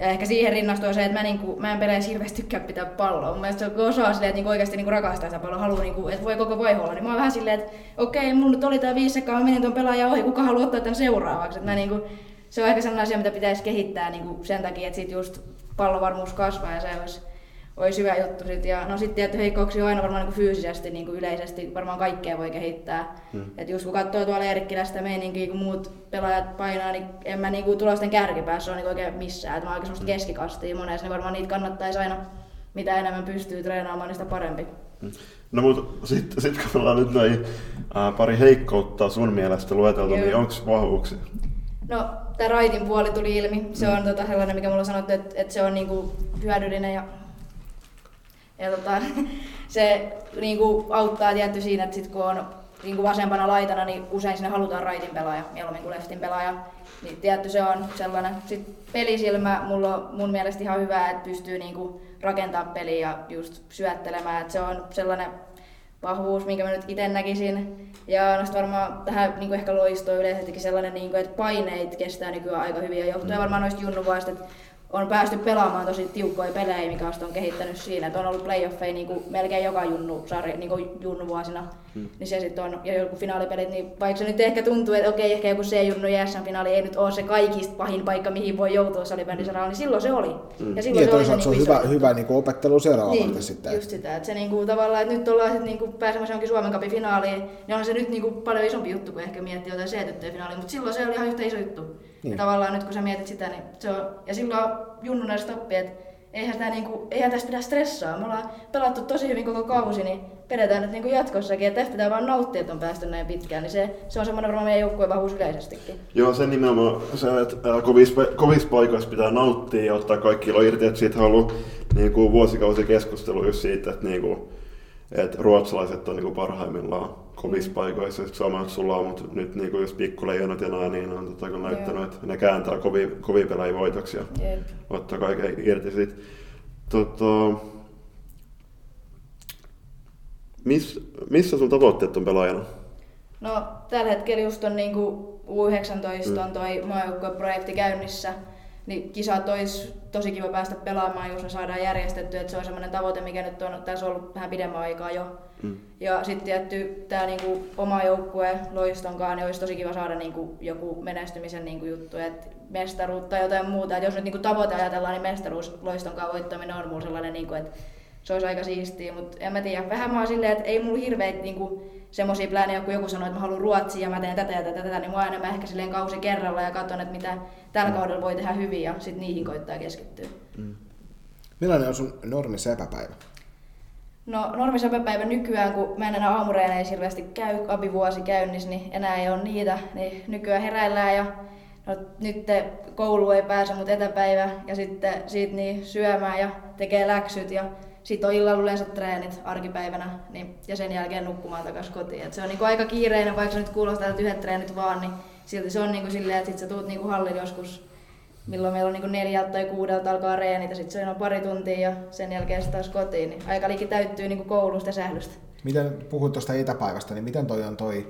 ja ehkä siihen rinnastuu se, että mä, niinku, mä en peleissä hirveästi tykkää pitää palloa. Mun mielestä kun osaa silleen, että niinku oikeasti niinku rakastaa sitä palloa, haluaa, niinku, että voi koko vaihe olla. Niin mä oon vähän silleen, että okei, mulla nyt oli tää viisi sekkaa, mä menin ton pelaajan ohi, kuka haluaa ottaa tän seuraavaksi. Että mä niinku, se on ehkä sellainen asia, mitä pitäisi kehittää niinku sen takia, että sit just pallovarmuus kasvaa ja se olisi, olisi hyvä juttu. Sit. Ja no sitten tietty heikkouksia on aina varmaan niinku fyysisesti niinku yleisesti, varmaan kaikkea voi kehittää. Hmm. Et just kun katsoo tuolla Eerikkilästä meininkiä, kun muut pelaajat painaa, niin en mä niinku tulosten kärkipäässä ole niinku oikein missään. Et mä oon aika semmoista keskikastia monessa, niin varmaan niitä kannattaisi aina, mitä enemmän pystyy treenaamaan, niin sitä parempi. No mutta sitten sit kun ollaan nyt noin pari heikkoutta sun mielestä lueteltu, Joo. niin onko vahvuuksia? No, tämä raitin puoli tuli ilmi. Se on tota sellainen, mikä mulla on sanottu, että, että se on niinku hyödyllinen ja, ja tota, se niinku auttaa tietty siinä, että sit kun on niinku vasempana laitana, niin usein sinne halutaan raitin pelaaja, mieluummin kuin leftin pelaaja. Niin tietty se on sellainen. Sitten pelisilmä, mulla on mun mielestä ihan hyvä, että pystyy niinku rakentaa peliä ja just syöttelemään. Et se on sellainen vahvuus, minkä mä nyt itse näkisin. Ja no varmaan tähän niin ehkä loistoon yleisestikin sellainen, niin kuin, että paineet kestää nykyään aika hyvin. Ja johtuen varmaan noista junnuvuosista, että on päästy pelaamaan tosi tiukkoja pelejä, mikä on kehittänyt siinä. Että on ollut playoffeja niin kuin melkein joka junnu, sarja, niin kuin junnuvuosina. Hmm. Niin se sitten on, ja joku finaalipelit, niin vaikka se nyt ehkä tuntuu, että okei, ehkä joku C-junnu JSM-finaali ei nyt ole se kaikista pahin paikka, mihin voi joutua salibändisaralla, niin silloin se oli. Mm. Ja Niin, ja toisaalta se on niinku hyvä, iso- hyvä niin opettelu seuraavalle niin, sitten. just sitä, että se niinku, tavallaan, että nyt ollaan sit niinku pääsemässä johonkin Suomen Cupin finaaliin, niin on se nyt niinku paljon isompi juttu kuin ehkä miettiä jotain C-tyttöjen finaaliin, mutta silloin se oli ihan yhtä iso juttu. Niin. Niin. Ja tavallaan nyt kun sä mietit sitä, niin se on, ja silloin junnuna se oppi, että eihän, sitä niinku, eihän tästä pidä stressaa. Me ollaan pelattu tosi hyvin koko kausi, niin pidetään nyt niinku jatkossakin, että tästä pitää vaan nauttia, että on päästy näin pitkään, niin se, se on semmoinen varmaan meidän joukkueen vahvuus yleisestikin. Joo, se nimenomaan se, että kovissa, kovissa paikoissa pitää nauttia ja ottaa kaikki ilo irti. Että siitä on ollut niin kuin vuosikausi keskustelu just siitä, että, niin kuin, että ruotsalaiset on niin kuin parhaimmillaan kovissa paikoissa. Sitten suomalaiset sulla on, mutta nyt niin kuin just pikkuleijonat ja nämä, niin on tota, kun näyttänyt, että ne kääntää kovia, kovia pelejä voitoksi ja Jep. ottaa kaiken irti siitä. Tota, miss, missä sun tavoitteet on pelaajana? No tällä hetkellä just on niinku U19 on toi maajoukkueprojekti käynnissä, niin kisat olisi tosi kiva päästä pelaamaan, jos ne saadaan järjestettyä, että se on semmoinen tavoite, mikä nyt on tässä ollut vähän pidemmän aikaa jo. Mm. Ja sitten tietty tämä niinku oma joukkue loistonkaan, niin olisi tosi kiva saada niinku joku menestymisen niinku juttu, että mestaruutta tai jotain muuta. Et jos nyt niinku tavoite ajatellaan, niin mestaruus loistonkaan voittaminen on mulla sellainen, niinku, että se olisi aika siistiä, mutta en mä tiedä. Vähän mä oon silleen, että ei mulla hirveitä niinku, semmoisia plääneja, kun joku sanoo, että mä haluan Ruotsia ja mä teen tätä ja tätä, tätä niin mä oon enemmän ehkä silleen kausi kerralla ja katson, että mitä tällä kaudella voi tehdä hyvin ja sitten niihin koittaa keskittyä. Millainen on sun normi sepäpäivä? No normisäpäpäivä nykyään, kun mä en enää aamureeneissä hirveästi käy, abivuosi käynnissä, niin enää ei ole niitä, niin nykyään heräillään ja no, nyt koulu ei pääse, mutta etäpäivä ja sitten siitä niin syömään ja tekee läksyt ja sitten on illalla yleensä treenit arkipäivänä niin, ja sen jälkeen nukkumaan takaisin kotiin. Et se on niinku aika kiireinen, vaikka se nyt kuulostaa, että yhdet treenit vaan, niin silti se on niinku silleen, että sit sä tuut niinku hallin joskus milloin meillä on niin neljältä tai kuudelta alkaa reenit ja sitten se on pari tuntia ja sen jälkeen sitten taas kotiin. Niin aika liiki täyttyy niin koulusta ja sählystä. Miten puhuit tuosta etäpäivästä, niin miten toi on toi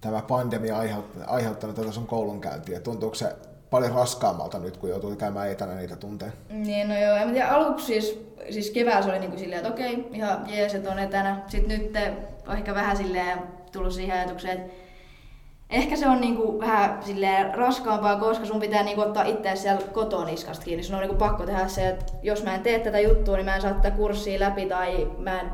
tämä pandemia aiheut- aiheuttanut tätä sun koulunkäyntiä? Tuntuuko se paljon raskaammalta nyt, kun joutuu käymään etänä niitä tunteja. Niin, no joo, en tiedä, aluksi siis, siis keväällä se oli niinku silleen, että okei, ihan jees, että on etänä. Sitten nyt on ehkä vähän silleen tullut siihen ajatukseen, että ehkä se on niinku vähän silleen raskaampaa, koska sun pitää niinku ottaa itse siellä kotoa niskasta kiinni. Sun on niinku pakko tehdä se, että jos mä en tee tätä juttua, niin mä en saa tätä kurssia läpi tai mä en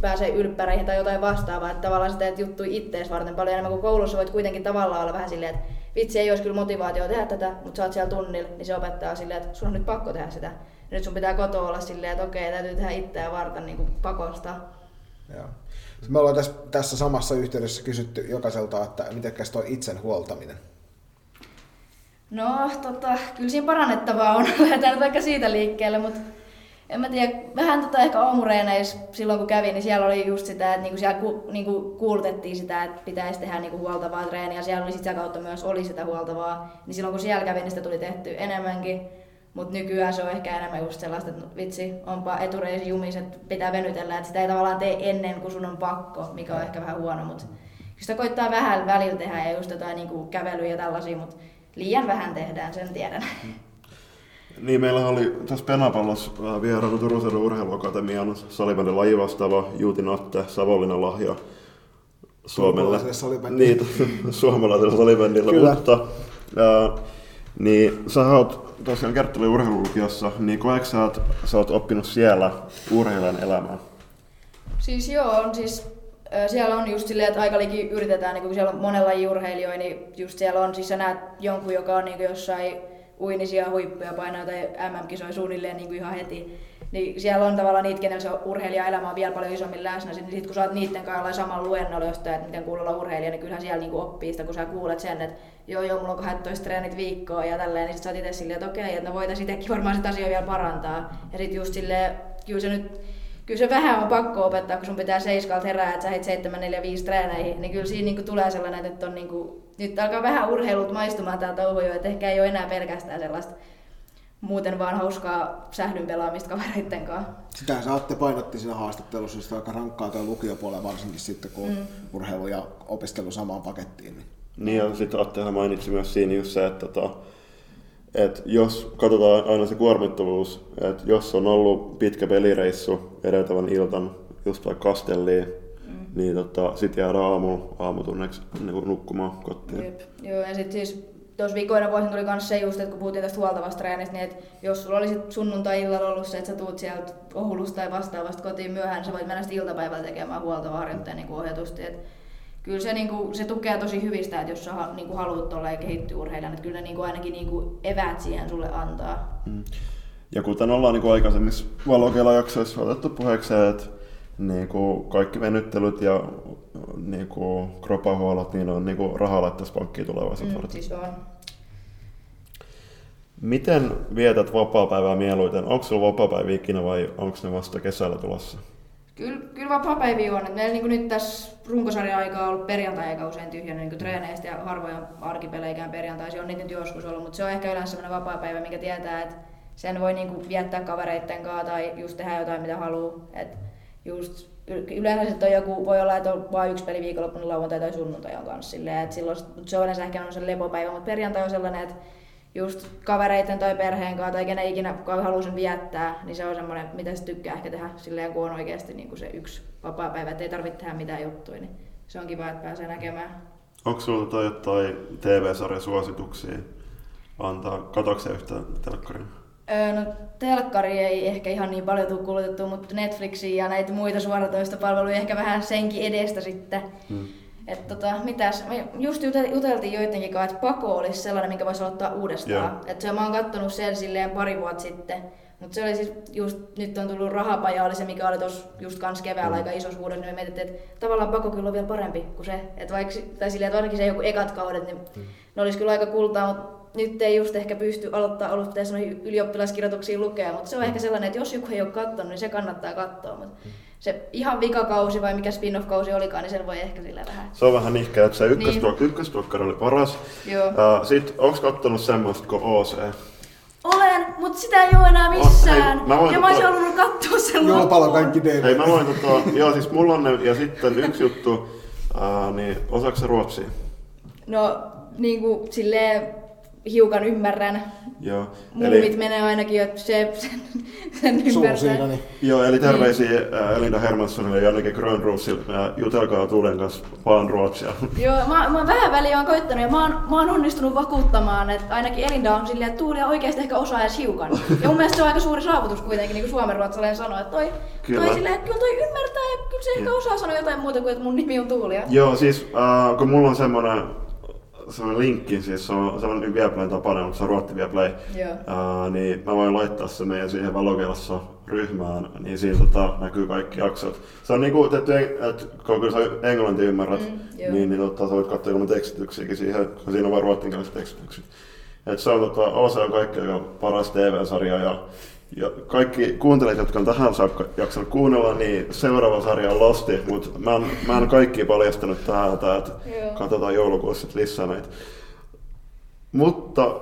pääse ylppäreihin tai jotain vastaavaa. Että tavallaan sitä teet juttu ittees varten paljon enemmän kuin koulussa voit kuitenkin tavallaan olla vähän silleen, että vitsi ei olisi kyllä motivaatio tehdä tätä, mutta sä oot siellä tunnilla, niin se opettaa silleen, että sun on nyt pakko tehdä sitä. Ja nyt sun pitää kotoa olla silleen, että okei, täytyy tehdä itseä varten niin kuin pakosta. Joo. Me ollaan tässä, tässä samassa yhteydessä kysytty jokaiselta, että miten tuo itsen huoltaminen? No, tota, kyllä siinä parannettavaa on. Lähdetään vaikka siitä liikkeelle, mutta en mä tiedä, vähän tota ehkä aamureeneissa silloin kun kävin, niin siellä oli just sitä, että niinku siellä ku, niinku kuulutettiin sitä, että pitäisi tehdä niinku huoltavaa treeniä. Siellä oli sitä kautta myös oli sitä huoltavaa. Niin silloin kun siellä kävin, niin sitä tuli tehty enemmänkin. Mutta nykyään se on ehkä enemmän just sellaista, että vitsi, onpa etureisi jumis, että pitää venytellä. Että sitä ei tavallaan tee ennen kuin sun on pakko, mikä on ehkä vähän huono. Mutta sitä koittaa vähän välillä tehdä ja just jotain niinku kävelyä ja tällaisia, mutta liian vähän tehdään, sen tiedän. Niin, meillä oli tässä Penapallossa äh, vieraana Turun Seudun urheiluakatemian salibändin lajivastaava Juuti Natte, Savonlinnan lahja Suomelle. Niin, suomalaisella salibändillä, Kyllä. mutta ää, äh, niin sä oot tosiaan Kerttuli urheilulukiossa, niin koetko sä, että sä oot oppinut siellä urheilijan elämää? Siis joo, on siis siellä on just silleen, että aika yritetään, niin kun siellä on monella urheilijoita, niin just siellä on, siis sä näet jonkun, joka on niin jossain uinisia huippuja painaa tai MM-kisoja suunnilleen niin ihan heti. Niin siellä on tavallaan niitä, kenellä se urheilija-elämä on vielä paljon isommin läsnä. Sitten sit kun sä oot niiden kanssa saman luennolla jostain, että miten kuuluu olla urheilija, niin kyllähän siellä niinku oppii sitä, kun sä kuulet sen, että joo, joo, mulla on 12 treenit viikkoa ja tälleen, niin sit sä oot itse silleen, että okei, että no voitaisiin itsekin varmaan sitä asiaa vielä parantaa. Ja sitten just silleen, kyllä se nyt kyllä se vähän on pakko opettaa, kun sun pitää seiskalta herää, että sä heit 7, 4, 5 treeneihin, niin kyllä siinä niinku tulee sellainen, että on niinku, nyt alkaa vähän urheilut maistumaan tää touhu jo, että ehkä ei ole enää pelkästään sellaista muuten vaan hauskaa sähdyn pelaamista kavereitten kanssa. Sitä saatte painotti siinä haastattelussa, että aika rankkaa tuo lukiopuolella varsinkin sitten, kun mm. urheilu ja opiskelu samaan pakettiin. Niin, niin ja sitten Attehan mainitsi myös siinä just se, että tota, et jos katsotaan aina se kuormittavuus, että jos on ollut pitkä pelireissu edeltävän iltan just vaikka Kastelliin, mm. niin tota, sitten jäädään aamu, aamutunneksi niin nukkumaan kotiin. Jep. Joo, ja sitten siis tuossa viikoina vuosina tuli myös se just, että kun puhuttiin tästä huoltavasta treenistä, niin että jos sulla olisi sunnuntai-illalla ollut se, että sä tuut sieltä Oulusta tai vastaavasta kotiin myöhään, niin sä voit mennä sitten iltapäivällä tekemään huoltavaa harjoitteen niin ohjatusti. Et kyllä se, niinku, se tukee tosi hyvistä, että jos sä niinku, haluat olla ja kehittyä urheilijan, että kyllä ne niinku, ainakin niinku, eväät siihen sulle antaa. Mm. Ja kuten ollaan niinku aikaisemmissa valokeilla-jaksoissa otettu puheeksi, että niinku, kaikki venyttelyt ja niinku, kropahuollot, niin on niinku, rahaa laittaisi pankkiin tulevaisuudessa. Mm, siis on. Miten vietät vapaa-päivää mieluiten? Onko sulla vapaa ikinä vai onko ne vasta kesällä tulossa? Kyllä, kyllä vapaa-päiviä on. meillä niin nyt tässä runkosarjan aikaa on ollut perjantai aika usein tyhjänä niin treeneistä ja harvoja arkipeleikään perjantaisin on niitä nyt joskus ollut, mutta se on ehkä yleensä sellainen vapaa-päivä, mikä tietää, että sen voi niin kuin viettää kavereitten kanssa tai just tehdä jotain mitä haluaa. Et just yleensä sitten on joku, voi olla, että on vain yksi peli viikonloppuna lauantai tai sunnuntai on kanssa silleen, että silloin se on ehkä on se lepopäivä, mutta perjantai on sellainen, että just kavereiden tai perheen kanssa tai kenen ikinä haluaa sen viettää, niin se on semmoinen, mitä se tykkää ehkä tehdä silleen, kun on oikeasti niin kuin se yksi vapaa päivä, että ei tarvitse tehdä mitään juttuja, niin se on kiva, että pääsee näkemään. Onko sinulla tai jotain TV-sarjan suosituksia antaa? Katokse yhtä telkkaria? Öö, no telkkari ei ehkä ihan niin paljon tule kulutettu, mutta Netflixiä ja näitä muita suoratoistopalveluja ehkä vähän senkin edestä sitten. Hmm. Että tota, mitäs, me just juteltiin joidenkin kanssa, että pako olisi sellainen, minkä voisi aloittaa uudestaan. Että se, mä oon kattonut sen silleen pari vuotta sitten. Mutta se oli siis just, nyt on tullut rahapaja, oli se mikä oli tuossa just kans keväällä mm. aika iso uudessa, niin me mietittiin, että tavallaan pako kyllä on vielä parempi kuin se. Että vaikka, tai silleen, että ainakin se joku ekat kaudet, niin mm. ne olisi kyllä aika kultaa, mutta nyt ei just ehkä pysty aloittaa aloitteessa ylioppilaskirjoituksia lukea, mutta se on mm. ehkä sellainen, että jos joku ei ole katsonut, niin se kannattaa katsoa. Mutta mm se ihan vikakausi vai mikä spin-off-kausi olikaan, niin sen voi ehkä sillä vähän. Se on vähän ihkeä, että se ykköstuok- niin. ykköstuokkari oli paras. Joo. Uh, Sitten onko kattonut semmoista kuin OC? Olen, mutta sitä ei ole enää missään. Oh, hei, mä ja mä olisin halunnut katsoa sen Joo, palo kaikki teille. Hei, mä voin tota, joo siis mulla on ne, ja sitten yksi juttu, uh, niin osaako se ruotsia? No, niinku silleen hiukan ymmärrän. Joo. Muumit eli... menee ainakin, että se, sen, sen ymmärtää. Siinä, niin. Joo, eli terveisiä niin. Elinda Hermanssonille ja Janneke Grönroosille. Jutelkaa Tulen kanssa vaan ruotsia. Joo, mä, mä vähän väliä on koittanut ja mä oon, mä oon onnistunut vakuuttamaan, että ainakin Elinda on silleen, että Tuulia oikeasti ehkä osaa edes hiukan. Ja mun mielestä se on aika suuri saavutus kuitenkin, niin kuin suomen ruotsalainen sanoi, että toi, kyllä. toi silleen, että kyllä toi ymmärtää ja kyllä se ehkä osaa sanoa jotain muuta kuin, että mun nimi on Tuulia. Joo, siis äh, kun mulla on semmoinen semmoinen linkki, siis se on semmoinen Viaplayn tapainen, mutta se on Ruotti Viaplay, uh, niin mä voin laittaa se meidän siihen Valokelassa ryhmään, niin siinä tota, näkyy kaikki jaksot. Se on niinku, että, että kun sä englanti ymmärrät, mm, niin, niin tota, sä voit katsoa ilman tekstityksiäkin siihen, kun siinä on vain ruotsinkieliset tekstitykset. Et se on, tota, OC on kaikkein paras TV-sarja ja ja kaikki kuuntelijat, jotka on tähän saakka jaksanut kuunnella, niin seuraava sarja on Losti, mutta mä en, mä en kaikki paljastanut tähän, että katsotaan joulukuussa lisää näitä. Mutta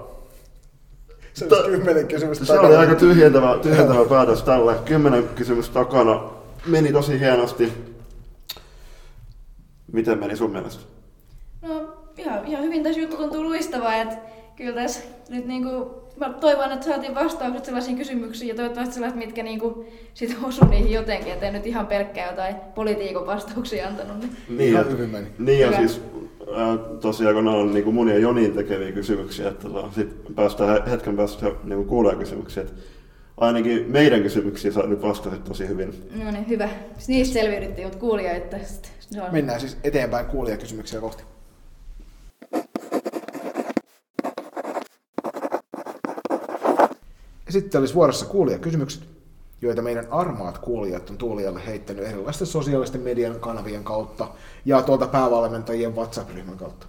se oli kymmenen kysymystä Se takana. oli aika tyhjentävä, tyhjentävä päätös tälle. Kymmenen kysymystä takana. Meni tosi hienosti. Miten meni sun mielestä? No ihan, ihan hyvin tässä juttu tuntuu luistavaa, että kyllä tässä nyt niinku mä toivon, että saatiin vastaukset sellaisiin kysymyksiin ja toivottavasti sellaiset, mitkä niinku sit osu niihin jotenkin, ettei nyt ihan pelkkää jotain politiikon vastauksia antanut. Niin, niin ja, hyvin meni. Niin ja siis äh, tosiaan kun nämä on niin mun ja Jonin tekeviä kysymyksiä, että tota, sit päästään hetken päästä niin kuulee kysymyksiä, että ainakin meidän kysymyksiä saa nyt vastasit tosi hyvin. No niin, hyvä. Niistä selviydyttiin, mutta kuulijoita. On... Mennään siis eteenpäin kuulijakysymyksiä kohti. Ja sitten olisi vuorossa kuulijakysymykset, joita meidän armaat kuulijat on Tuulijalle heittänyt erilaisten sosiaalisten median kanavien kautta ja tuolta päävalmentajien WhatsApp-ryhmän kautta.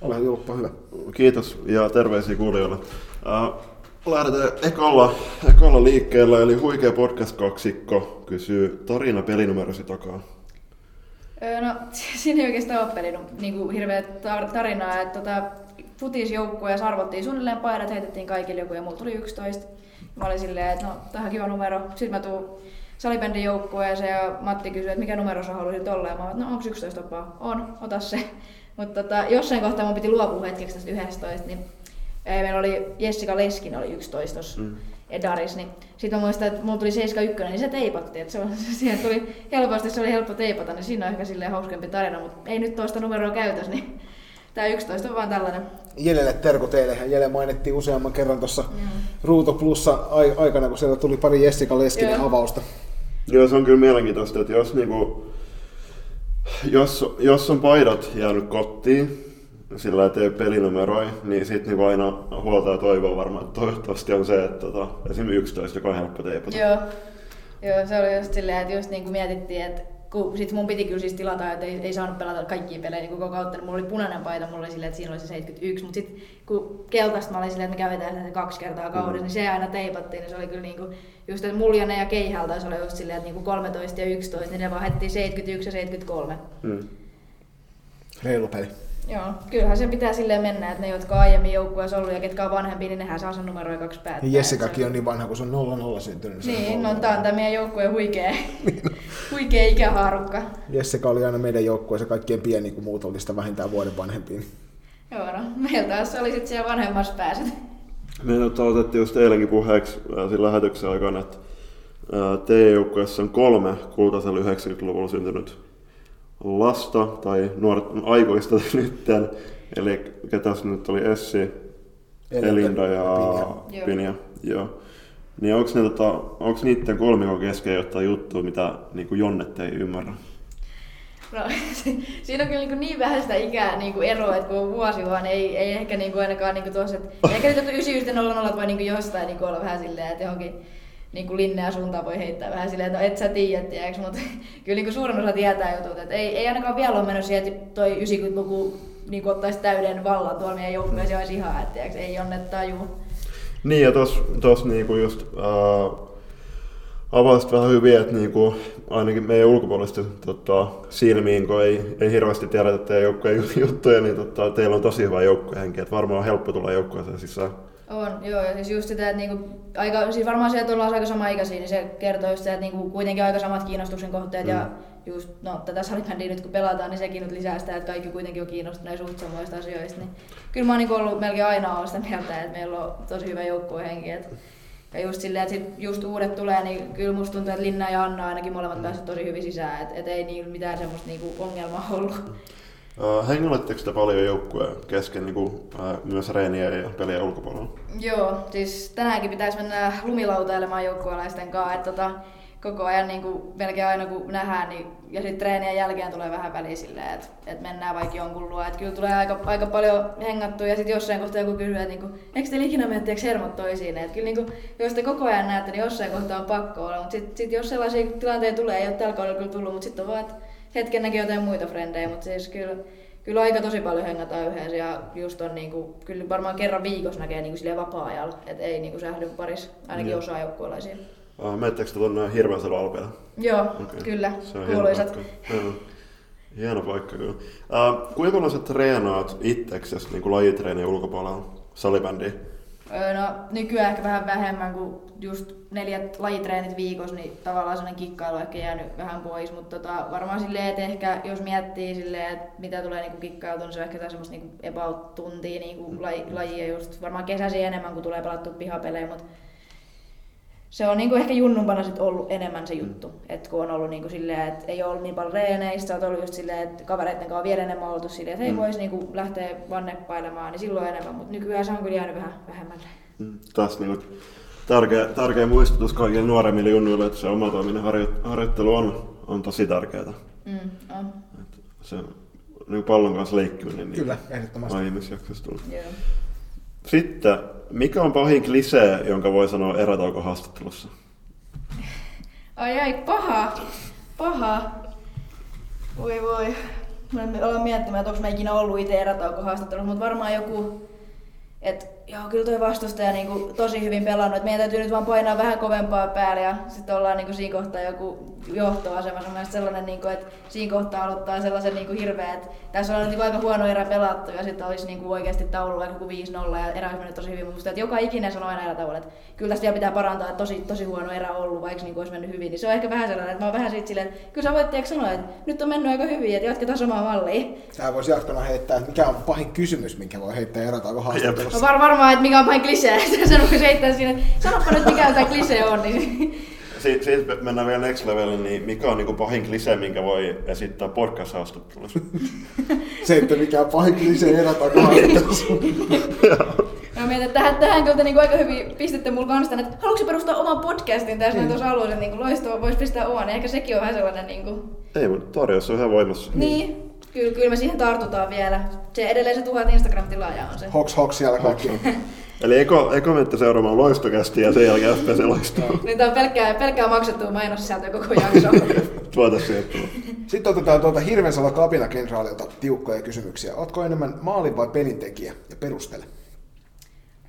Ole Julppa hyvä. Kiitos ja terveisiä kuulijoille. Uh, lähdetään ekolla, ekolla liikkeellä, eli huikea podcast-kaksikko kysyy tarina pelinumerosi takaa. no, siinä ei oikeastaan ole pelin niin kuin hirveä tarinaa. Että, tota, futisjoukkueessa arvottiin suunnilleen paidat, heitettiin kaikille joku ja mulla tuli 11. Mä olin silleen, että no, tähän kiva numero. Sitten mä tuun salibändin joukkueeseen ja Matti kysyi, että mikä numero sä haluaisit olla. Ja mä olin, no onko 11 topaa? On, ota se. Mutta tota, jossain kohtaa mun piti luopua hetkeksi tästä 11, niin meillä oli Jessica Leskin oli 11 mm. Edaris, niin sitten mä muistan, että mulla tuli 71, niin se teipattiin, että se, on, siihen tuli helposti, se oli helppo teipata, niin siinä on ehkä silleen hauskempi tarina, mutta ei nyt toista numeroa käytös, niin Tämä 11 on vaan tällainen. Jelelle terko teille. Jele mainittiin useamman kerran tuossa mm. Ruuto Plussa aikana, kun sieltä tuli pari Jessica Leskinen Joo. avausta. Joo, se on kyllä mielenkiintoista, että jos, niinku, jos, jos on paidat jäänyt kotiin, sillä ei pelinumeroi, niin sitten niinku aina huolta ja toivoa varmaan, että toivottavasti on se, että tota, esimerkiksi 11, joka on helppo teipata. Joo. Joo, se oli just silleen, että just niin kuin mietittiin, että kun sit mun piti kyllä siis tilata, että ei, ei saanut pelata kaikkia pelejä niin koko kautta, niin mulla oli punainen paita, mulla oli silleen, että siinä oli se 71, mutta sitten kun keltaista mä olin silleen, että me käydään sitä kaksi kertaa kaudessa, mm. niin se aina teipattiin, niin se oli kyllä niin kuin, just, että Muljanen ja Keihäl taisi olla just silleen, että niin kuin 13 ja 11, niin ne vaan 71 ja 73. Mm. Reilu peli. Joo, kyllähän se pitää silleen mennä, että ne, jotka on aiemmin joukkueessa ollut ja ketkä on vanhempia, niin nehän saa sen numeroja kaksi päättää. Ja Jessikakin on niin vanha, kun se on 0-0 syntynyt. Niin, no tämä on tämä meidän joukkueen huikea, huikea ikähaarukka. Jessica oli aina meidän joukkueessa kaikkien pieni, kun muut oli sitä vähintään vuoden vanhempiin. Joo, no meillä taas oli sitten siellä vanhemmassa pääset. Me otettiin just eilenkin puheeksi äh, siinä lähetyksen aikana, että äh, teidän joukkueessa on kolme kultaisella 90-luvulla syntynyt lasta tai nuoret aikuista nytten. Eli ketäs nyt oli Essi, Elinda ja Pinja. Pinja. Joo. Niin onko, ne, tota, onko niiden kolmikon kesken jotain juttua, mitä niin kuin Jonnet ei ymmärrä? No, siinä on kyllä niin, niin vähän sitä ikää niin kuin eroa, että kun on vuosi vaan, ei, ei ehkä niin kuin ainakaan niin kuin tuossa, että ehkä nyt 99 00 voi niin kuin jostain niin kuin olla vähän silleen, että johonkin niin kuin linnea suuntaan voi heittää vähän silleen, että no et sä tiedä, tiedäks, mutta kyllä niin kuin suurin osa tietää jutut. Että ei, ei ainakaan vielä ole mennyt siihen, että toi 90-luku niin kuin ottaisi täyden vallan tuolla meidän joukkueessa olisi ihan, että tiedäks, ei onne taju. Niin ja tos, tos niinku just äh, avasit vähän hyvin, että niinku, ainakin meidän ulkopuolisten tota, silmiin, kun ei, ei hirveästi tiedetä teidän joukkueen juttuja, niin tota, teillä on tosi hyvä joukkuehenki, että varmaan on helppo tulla joukkueeseen sisään. On, joo, ja siis just sitä, että niinku, aika, siis varmaan se, että ollaan aika sama ikäisiä, niin se kertoo just se, että niinku, kuitenkin aika samat kiinnostuksen kohteet mm. ja just, no tätä salibändiä nyt kun pelataan, niin sekin nyt lisää sitä, että kaikki kuitenkin on kiinnostuneet suht samoista asioista. Niin kyllä mä oon niinku ollut melkein aina ollut sitä mieltä, että meillä on tosi hyvä joukkuehenki. Että ja just silleen, että sit just uudet tulee, niin kyllä musta tuntuu, että Linna ja Anna ainakin molemmat mm. pääsivät tosi hyvin sisään, että et ei niin mitään semmoista niinku ongelmaa ollut. Uh, Hengailetteko te paljon joukkueen kesken niin kuin, uh, myös reeniä ja peliä ulkopuolella? Joo, siis tänäänkin pitäisi mennä lumilautailemaan joukkuealaisten kanssa. Että tota, koko ajan niin kuin, melkein aina kun nähdään, niin, ja sitten treenien jälkeen tulee vähän väliä silleen, että, että mennään vaikka jonkun luo. Että kyllä tulee aika, aika paljon hengattua ja sitten jossain kohtaa joku kysyy, että niin kuin, eikö teillä ikinä mene hermot toisiin. Että kyllä niin kuin, jos te koko ajan näette, niin jossain kohtaa on pakko olla. Mutta sitten sit jos sellaisia tilanteita tulee, ei ole tällä kaudella kyllä tullut, mutta sitten on vaan, että hetken näkee jotain muita frendejä, mutta siis kyllä, kyllä aika tosi paljon hengataan yhdessä ja just on niinku, kyllä varmaan kerran viikossa näkee niinku vapaa-ajalla, että ei niinku sähdy paris, ainakin mm. osa joukkueelaisia. Uh, Menettekö te tuonne Hirveänsalon alpeelle? Joo, okay. kyllä. Se on kuuluisat. Hieno paikka. hieno paikka kyllä. Uh, kuinka paljon sä treenaat itseksesi niin lajitreenien ulkopuolella salibändiä? No nykyään ehkä vähän vähemmän kuin just neljät lajitreenit viikossa, niin tavallaan sellainen kikkailu ehkä jäänyt vähän pois, mutta tota, varmaan silleen, että ehkä jos miettii silleen, että mitä tulee niinku kikkailtua, niin se on ehkä semmoista niinku about tuntia niinku laji, lajia just. Varmaan kesäsi enemmän, kun tulee pelattu pihapelejä, mutta se on niinku ehkä junnumpana sit ollut enemmän se juttu. Mm. Et kun on ollut niinku silleen, että ei ole ollut niin paljon reeneistä, on ollut just silleen, että kavereiden kanssa vielä enemmän oltu silleen, että hei mm. voisi niinku lähteä vanneppailemaan, niin silloin enemmän, mutta nykyään se on kyllä jäänyt vähän vähemmälle. Mm. Taas niinku tärkeä, tärkeä muistutus kaikille nuoremmille junnuille, että se omatoiminen harjo, harjoittelu on, on tosi tärkeää. Mm, on. Et se niin pallon kanssa leikkiminen niin Kyllä, ehdottomasti. aiemmissa jaksoissa tuli. Yeah. Sitten, mikä on pahin klisee, jonka voi sanoa erätaukohaastattelussa? Ai ai, paha. Paha. Voi voi. Mä olen miettimään, että onko mä ikinä ollut itse erätaukohaastattelussa, mutta varmaan joku et, joo, kyllä tuo vastustaja niinku tosi hyvin pelannut. Et meidän täytyy nyt vaan painaa vähän kovempaa päälle ja sitten ollaan niinku siinä kohtaa joku johtoasemassa. Mun sellainen, niinku, että siinä kohtaa aloittaa sellaisen niinku hirveä, että tässä on niinku aika huono erä pelattu ja sitten olisi niinku oikeasti taulu vaikka 5-0 ja erä olisi mennyt tosi hyvin. Että joka ikinen sanoo aina erä tavalla, että kyllä tästä vielä pitää parantaa, että tosi, tosi huono erä ollut, vaikka niinku olisi mennyt hyvin. Niin se on ehkä vähän sellainen, että mä oon vähän siitä silleen, että kyllä sä voit sanoa, että nyt on mennyt aika hyvin, että jatketaan samaa mallia. Tää voisi jatkona heittää, että mikä on pahin kysymys, minkä voi heittää erätaukohaastattelussa. No var, varmaan, että mikä on vain klisee. Sen voi heittää siinä, sanoppa nyt mikä tämä klisee on. Niin... Siitä, siitä mennään vielä next level, niin mikä on niin pahin klise, minkä voi esittää podcast-haastattelussa? Se, että mikä on pahin klise erätaukohaastattelussa. Mä mietin, että tähän, tähän kyllä niin aika hyvin pistitte mulle kanssa, että haluatko perustaa oman podcastin tässä mm. tuossa alueella, niin loistava, voisi pistää oman, ehkä sekin on vähän sellainen niin kuin... Ei, mutta tarjous on ihan voimassa. Niin, Kyllä, kyllä me siihen tartutaan vielä. Se edelleen se tuhat Instagram-tilaajaa on se. Hoks, hoks siellä kaikki. Eli eko, eko menette seuraamaan loistokästi ja sen jälkeen FPC loistaa. niin tämä on pelkkää, pelkkää maksettua mainossisältöä koko jakso. Tuota sieltä. Sitten otetaan tuolta Hirvensala kapinakenraalilta tiukkoja kysymyksiä. Oletko enemmän maalin vai pelintekijä ja perustele?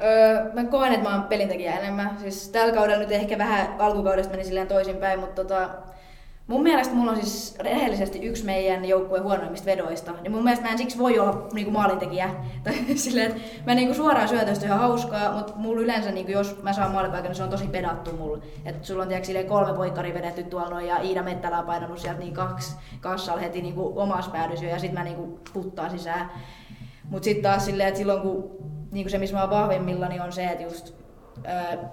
Öö, mä koen, että mä oon pelintekijä enemmän. Siis tällä kaudella nyt ehkä vähän alkukaudesta meni silleen toisinpäin, mutta tota, Mun mielestä mulla on siis rehellisesti yksi meidän joukkueen huonoimmista vedoista. Niin mun mielestä mä en siksi voi olla niinku maalintekijä. Silleen, että mä niinku suoraan syötöstä ihan hauskaa, mutta mulla yleensä, niinku, jos mä saan maalipaikan, niin se on tosi pedattu mulla. Että sulla on silleen kolme poikari vedetty tuolla noin, ja Iida Mettälä on painanut sieltä niin kaksi kassalla heti niinku omassa päädysy ja sitten mä niinku puttaan sisään. Mut sitten taas silleen, että silloin kun niinku se, missä mä oon vahvimmilla, niin on se, että just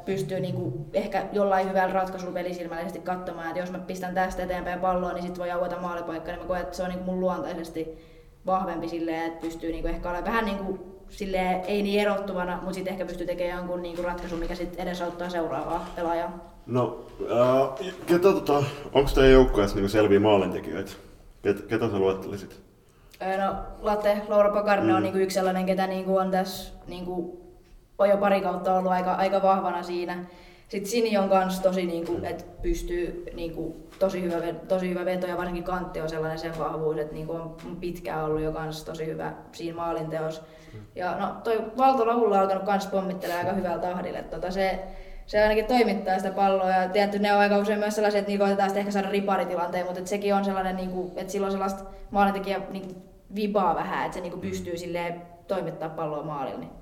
pystyy niinku ehkä jollain hyvällä ratkaisulla pelisilmällisesti katsomaan, että jos mä pistän tästä eteenpäin palloa, niin sit voi aueta maalipaikka, niin mä koen, että se on niinku mun luontaisesti vahvempi silleen, että pystyy niinku ehkä olemaan vähän niinku silleen, ei niin erottuvana, mutta sitten ehkä pystyy tekemään jonkun niinku ratkaisun, mikä sitten edesauttaa seuraavaa pelaajaa. No, äh, ketä, tota, onko teidän joukkueessa niinku selviä maalintekijöitä? Ket, ketä sä luettelisit? No, Latte, Laura Pakarne mm. on niinku yksi sellainen, ketä niinku on tässä niinku on jo pari kautta ollut aika, aika vahvana siinä. Sitten Sini on kanssa tosi, niin kuin, että pystyy niin kuin, tosi, hyvä, tosi hyvä veto ja varsinkin kantti on sellainen sen vahvuus, että niin kuin on pitkään ollut jo kanssa tosi hyvä siinä maalinteossa. Ja no toi Valto Lahulla on alkanut kans pommittelemaan aika hyvällä tahdilla. Tota, se, se ainakin toimittaa sitä palloa ja tietty ne on aika usein myös sellaisia, että niillä koitetaan ehkä saada riparitilanteen, mutta sekin on sellainen, niin kuin, että silloin sellaista maalintekijä niin vibaa vähän, että se niin kuin pystyy silleen toimittaa palloa maalilla. Niin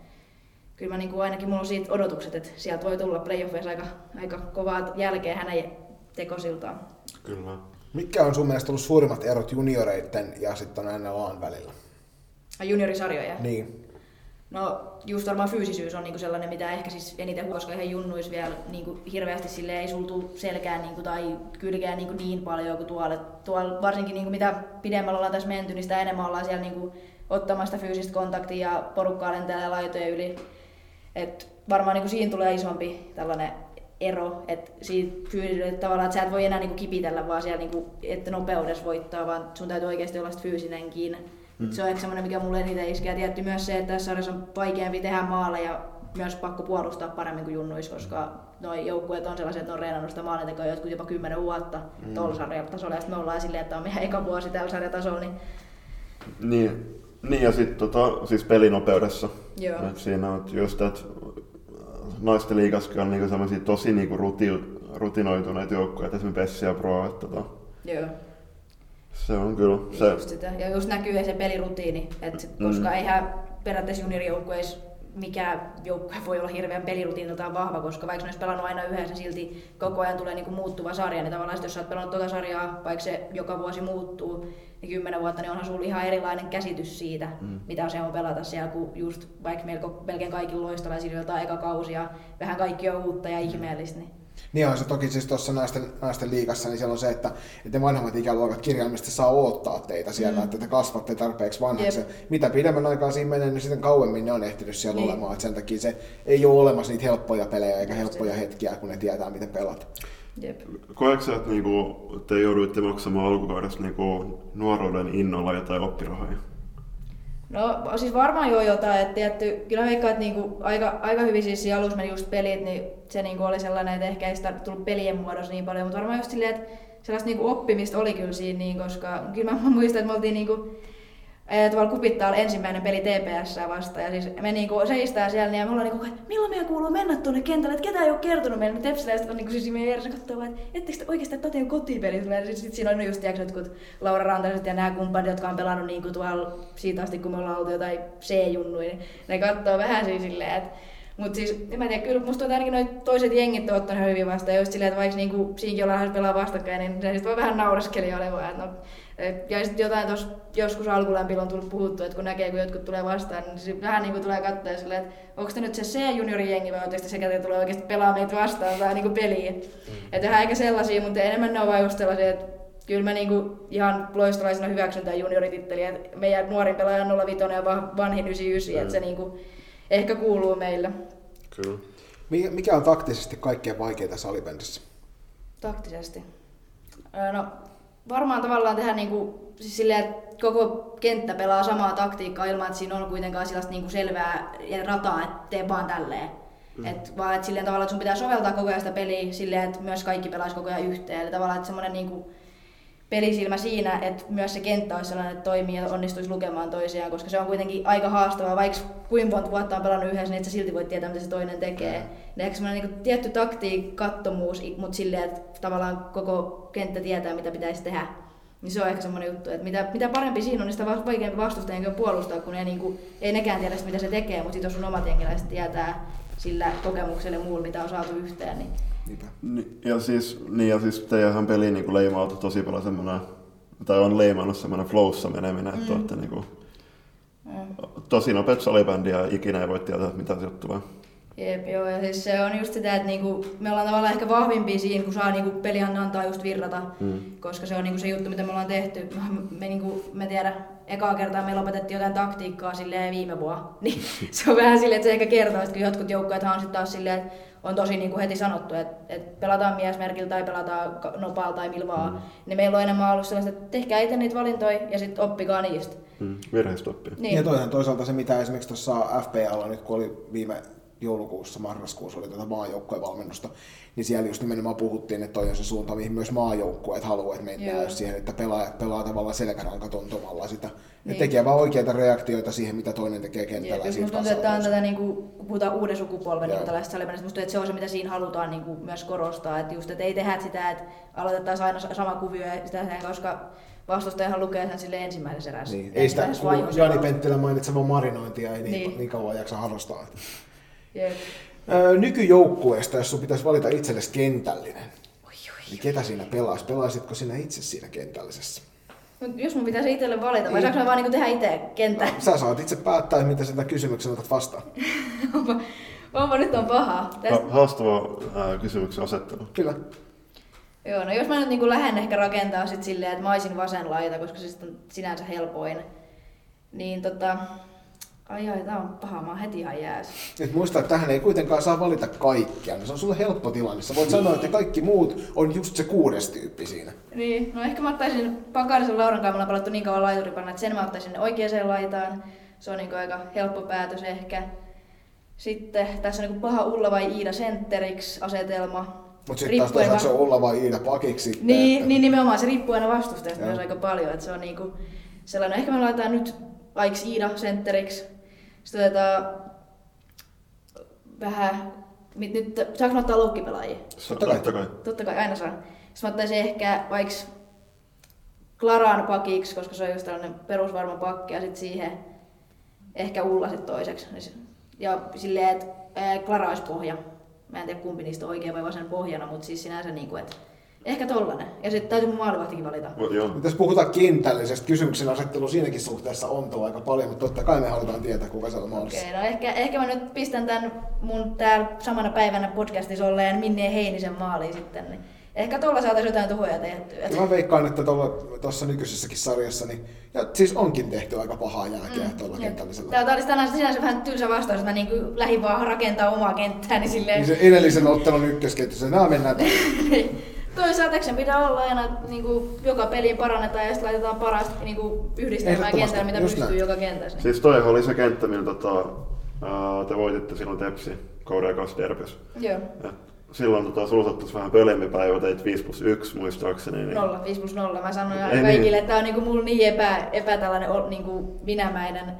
kyllä mä niin kuin ainakin mulla on siitä odotukset, että sieltä voi tulla playoffeissa aika, aika kovaa jälkeen hänen tekosiltaan. Kyllä. Mitkä on sun mielestä ollut suurimmat erot junioreiden ja sitten NLAn välillä? Juniorisarjoja? Niin. No just varmaan fyysisyys on niinku sellainen, mitä ehkä siis eniten koska ihan junnuis vielä niinku hirveästi sille ei sultu selkään niinku, tai kylkeä niinku niin paljon kuin tuolla. tuolla varsinkin niinku, mitä pidemmällä ollaan tässä menty, niin sitä enemmän ollaan siellä niinku, ottamasta fyysistä kontaktia ja porukkaa lentelee laitojen yli. Et varmaan niinku, siinä tulee isompi tällainen ero, että siitä fyysisyydestä tavallaan, että sä et voi enää niinku kipitellä vaan siellä, niinku, että nopeudessa voittaa, vaan sun täytyy oikeasti olla fyysinenkin. Mm. Se on ehkä semmoinen, mikä mulle eniten iskee. Tietty myös se, että tässä sarjassa on vaikeampi tehdä maalle ja myös pakko puolustaa paremmin kuin junnuis, koska nuo joukkueet on sellaiset, että on reenannut sitä maalintekoa jotkut jopa kymmenen vuotta mm. tuolla sarjatasolla. Ja sitten me ollaan silleen, että on meidän eka vuosi tällä sarjatasolla. Niin... Niin, niin ja sitten tota, siis pelinopeudessa. Joo. Et siinä on just, että naisten liigaskin on niinku sellaisia tosi niinku ruti, rutinoituneita joukkueita, esimerkiksi Pessi ja Pro. Että tota, Joo. Se on kyllä. Se... Just sitä. Ja just näkyy se pelirutiini, että mm. koska eihän periaatteessa juniorijoukkueissa mikä joukkue voi olla hirveän pelirutiiniltaan vahva, koska vaikka ne olisi pelannut aina yhdessä, silti koko ajan tulee niinku muuttuva sarja, niin tavallaan jos sä oot pelannut tuota sarjaa, vaikka se joka vuosi muuttuu, niin kymmenen vuotta, niin onhan sulla ihan erilainen käsitys siitä, mm. mitä se on pelata siellä, kun just vaikka melko, melkein kaikilla loistalaisilla jotain eka kausi ja vähän kaikki on uutta ja ihmeellistä, niin niin on se toki siis tuossa naisten, naisten liigassa, niin siellä on se, että, että ne vanhemmat ikäluokat kirjaimisesti saa odottaa teitä siellä, mm. että te kasvatte tarpeeksi vanhaksi. Mitä pidemmän aikaa siinä menee, niin sitten kauemmin ne on ehtinyt siellä niin. olemaan. Että sen takia se ei ole olemassa niitä helppoja pelejä eikä helppoja hetkiä, kun ne tietää, miten pelat. Jep. Koetko että niinku, te jouduitte maksamaan alkukaudesta niinku, nuoruuden innolla jotain oppirahoja? No siis varmaan jo jotain, että tietty, kyllä veikkaan, että niinku aika, aika hyvin siis alussa meni just pelit, niin se niinku oli sellainen, että ehkä ei sitä tullut pelien muodossa niin paljon, mutta varmaan just silleen, että sellaista niinku oppimista oli kyllä siinä, niin, koska kyllä mä muistan, että me oltiin niinku, tuolla Kupittaa ensimmäinen peli TPS vastaan. Ja siis me niinku seistää siellä niin ja me ollaan niinku, että milloin meidän kuuluu mennä tuonne kentälle, että ketään ei ole kertonut meille. Niin Tepsiläiset on niinku siis meidän edessä katsoo, että ettekö te oikeastaan toteen kotipeli. Ja sitten sit siinä on just tiiäks, jotkut Laura Rantaiset ja nämä kumppanit, jotka on pelannut niinku tuolla siitä asti, kun me ollaan oltu jotain C-junnuja. Niin ne katsoo vähän siis silleen, että mutta siis, en mä tiedä, kyllä musta tuntuu, ainakin noin toiset jengit on ottanut hyvin vastaan. Ja just silleen, että vaikka niinku, siinkin ollaan pelaa vastakkain, niin se sitten voi vähän nauraskeli olemaan. No, ja sitten jotain tuossa joskus alkulämpillä on tullut puhuttu, että kun näkee, kun jotkut tulee vastaan, niin se vähän niin kuin tulee katsoa silleen, että onko te nyt se C-juniorijengi vai oletteko sekä te tulee oikeasti pelaa meitä vastaan tai niin kuin peliin. Mm. Että vähän eikä sellaisia, mutta enemmän ne on vain just sellaisia, että kyllä mä niinku ihan loistolaisena hyväksyn tämän juniorititteli, että meidän nuorin pelaaja on 05 ja vanhin 99, mm. että se niinku ehkä kuuluu meille. Kyllä. Mikä on taktisesti kaikkein vaikeinta salibändissä? Taktisesti? No varmaan tavallaan tehdä niinku, siis silleen, että koko kenttä pelaa samaa taktiikkaa ilman, että siinä on kuitenkaan sellaista niinku selvää rataa, että tee vaan tälleen. Mm. Et vaan että silleen tavallaan, että sun pitää soveltaa koko ajan sitä peliä silleen, että myös kaikki pelaisi koko ajan yhteen. Eli tavallaan, että semmoinen niinku, pelisilmä siinä, että myös se kenttä olisi sellainen, että toimii ja onnistuisi lukemaan toisiaan, koska se on kuitenkin aika haastavaa, vaikka kuinka monta vuotta on pelannut yhdessä, niin että sä silti voit tietää, mitä se toinen tekee. Niin ehkä semmoinen niin tietty taktiikattomuus, mutta silleen, että tavallaan koko kenttä tietää, mitä pitäisi tehdä. Niin se on ehkä semmoinen juttu, että mitä, mitä parempi siinä on, niin sitä vaikeampi vastustajan puolustaa, kun ei, niin kuin, ei nekään tiedä, mitä se tekee, mutta sitten jos sun omat jengiläiset tietää sillä kokemuksella ja muulla, mitä on saatu yhteen, niin Ni, ja siis, niin ja siis teidän peli niin leimautu tosi paljon semmoinen, tai on leimannut semmoinen flowssa meneminen, mm. että olette niin kuin, tosi nopeat salibändi ja ikinä ei voi tietää, mitä se tulee. Jep, joo, ja siis se on just sitä, että niinku, me ollaan tavallaan ehkä vahvimpia siinä, kun saa niinku pelihan antaa just virrata, mm. koska se on niinku se juttu, mitä me ollaan tehty. Me, niinku, me tiedä, ekaa kertaa meillä opetettiin jotain taktiikkaa silleen viime vuonna, niin se on vähän silleen, että se ehkä kertoo, että kun jotkut joukkueet on sitten taas silleen, että on tosi niin kuin heti sanottu, että, että pelataan miesmerkillä tai pelataan nopalla tai millä vaan, mm. niin meillä on enemmän ollut sellaista, että tehkää itse niitä valintoja ja sitten oppikaa niistä. Mm. Virheistä oppia. Niin. Ja toisaalta, toisaalta se, mitä esimerkiksi tuossa FPL nyt, kun oli viime joulukuussa, marraskuussa oli tätä maajoukkojen valmennusta, niin siellä just nimenomaan puhuttiin, että toi on se suunta, mihin myös maajoukkueet haluaa, että mennään Joo. siihen, että pelaajat pelaa tavallaan selkärankatuntumalla sitä. Niin. Ne tekee vaan oikeita reaktioita siihen, mitä toinen tekee kentällä. Musta tuntuu, että tämä on tätä, niin kuin, kun puhutaan uuden sukupolven niin tällaista musta että se on se, mitä siinä halutaan niin kuin, myös korostaa, että just, että ei tehdä sitä, että aloitettaisiin aina sama kuvio ja sitä koska vastustajahan lukee sen sille ensimmäisessä erässä. Niin. Ei sitä, kun Jani Penttilä mainitseva marinointia ei niin, niin. niin kauan jaksa harrastaa. Jep. Öö, nykyjoukkueesta, jos sun pitäisi valita itsellesi kentällinen, Oi, oi. niin ketä siinä pelaisi? Pelaisitko sinä itse siinä kentällisessä? Mut jos mun pitäisi itselle valita, vai saanko mä vaan niinku tehdä itse kentän? Sä saat itse päättää, mitä sitä kysymyksen otat vastaan. onpa, onpa nyt on paha. Tästä, Ha- Haastava ää, kysymyksen asettelu. Kyllä. joo, no jos mä nyt niinku lähden ehkä rakentaa sit silleen, että mä olisin vasen laita, koska se sit on sinänsä helpoin, niin tota... Ai ai, tää on paha, mä oon heti ihan jääs. Et muista, että tähän ei kuitenkaan saa valita kaikkia. niin Se on sulle helppo tilanne. Sä voit sanoa, että kaikki muut on just se kuudes tyyppi siinä. Niin, no ehkä mä ottaisin Pakarisen Lauran kanssa, me ollaan pelattu niin kauan laituripanna, että sen mä ottaisin oikeaan laitaan. Se on niin aika helppo päätös ehkä. Sitten tässä on niin paha Ulla vai Iida sentteriksi asetelma. Mutta sitten taas toisaalta se on Ulla vai Iida pakiksi. Niin, että- niin nimenomaan se riippuu aina vastustajasta myös aika paljon, että se on niinku sellainen, ehkä me laitetaan nyt Aiks Iida sentteriksi, sitten otetaan vähän, mit- nyt saanko mä ottaa loukkipelaajia? Totta kai. Totta kai. Totta kai aina saa. Sitten mä ottaisin ehkä vaikka Klaran pakiksi, koska se on just tällainen perusvarma pakki, ja sitten siihen ehkä Ulla sit toiseksi. Ja silleen, että Klara olisi pohja. Mä en tiedä kumpi niistä on oikein vai vasen pohjana, mutta siis sinänsä niinku, että ehkä tollanen. Ja sitten täytyy maalivahtikin valita. Joo. Nyt Jos puhutaan kentällisestä, kysymyksen asettelu siinäkin suhteessa on tuo aika paljon, mutta totta kai me halutaan tietää, kuka siellä on maalissa. Okei, no ehkä, ehkä mä nyt pistän tämän mun täällä samana päivänä podcastissa olleen Minne Heinisen maaliin sitten. Niin ehkä tuolla saataisiin jotain tuhoja tehtyä. Ja mä veikkaan, että tuossa nykyisessäkin sarjassa, niin, ja siis onkin tehty aika pahaa jälkeä mm, tuolla kentällisellä. Tää olisi tänään sinänsä vähän tylsä vastaus, että mä niinku lähdin vaan rakentaa omaa kenttää, niin silleen... Niin se edellisen ottelun ykkösketjussa, nämä mennään Toisaalta sen pitää olla aina niinku, joka peliin parannetaan ja sitten laitetaan parasta niinku, yhdistelmää Ehdottomasti, kentällä, mitä pystyy näin. joka kentässä. Siis toi oli se kenttä, millä tota, te voititte silloin Tepsi kauden kanssa derbys. Joo. Et silloin tota, sulla sattuisi vähän pölempi päivä, teit 5 plus 1 muistaakseni. Niin... Nolla, 5 plus 0. Mä sanoin Ei aina niin. kaikille, että tää on niinku mulla niin epä, epä tällainen ol- niinku minämäinen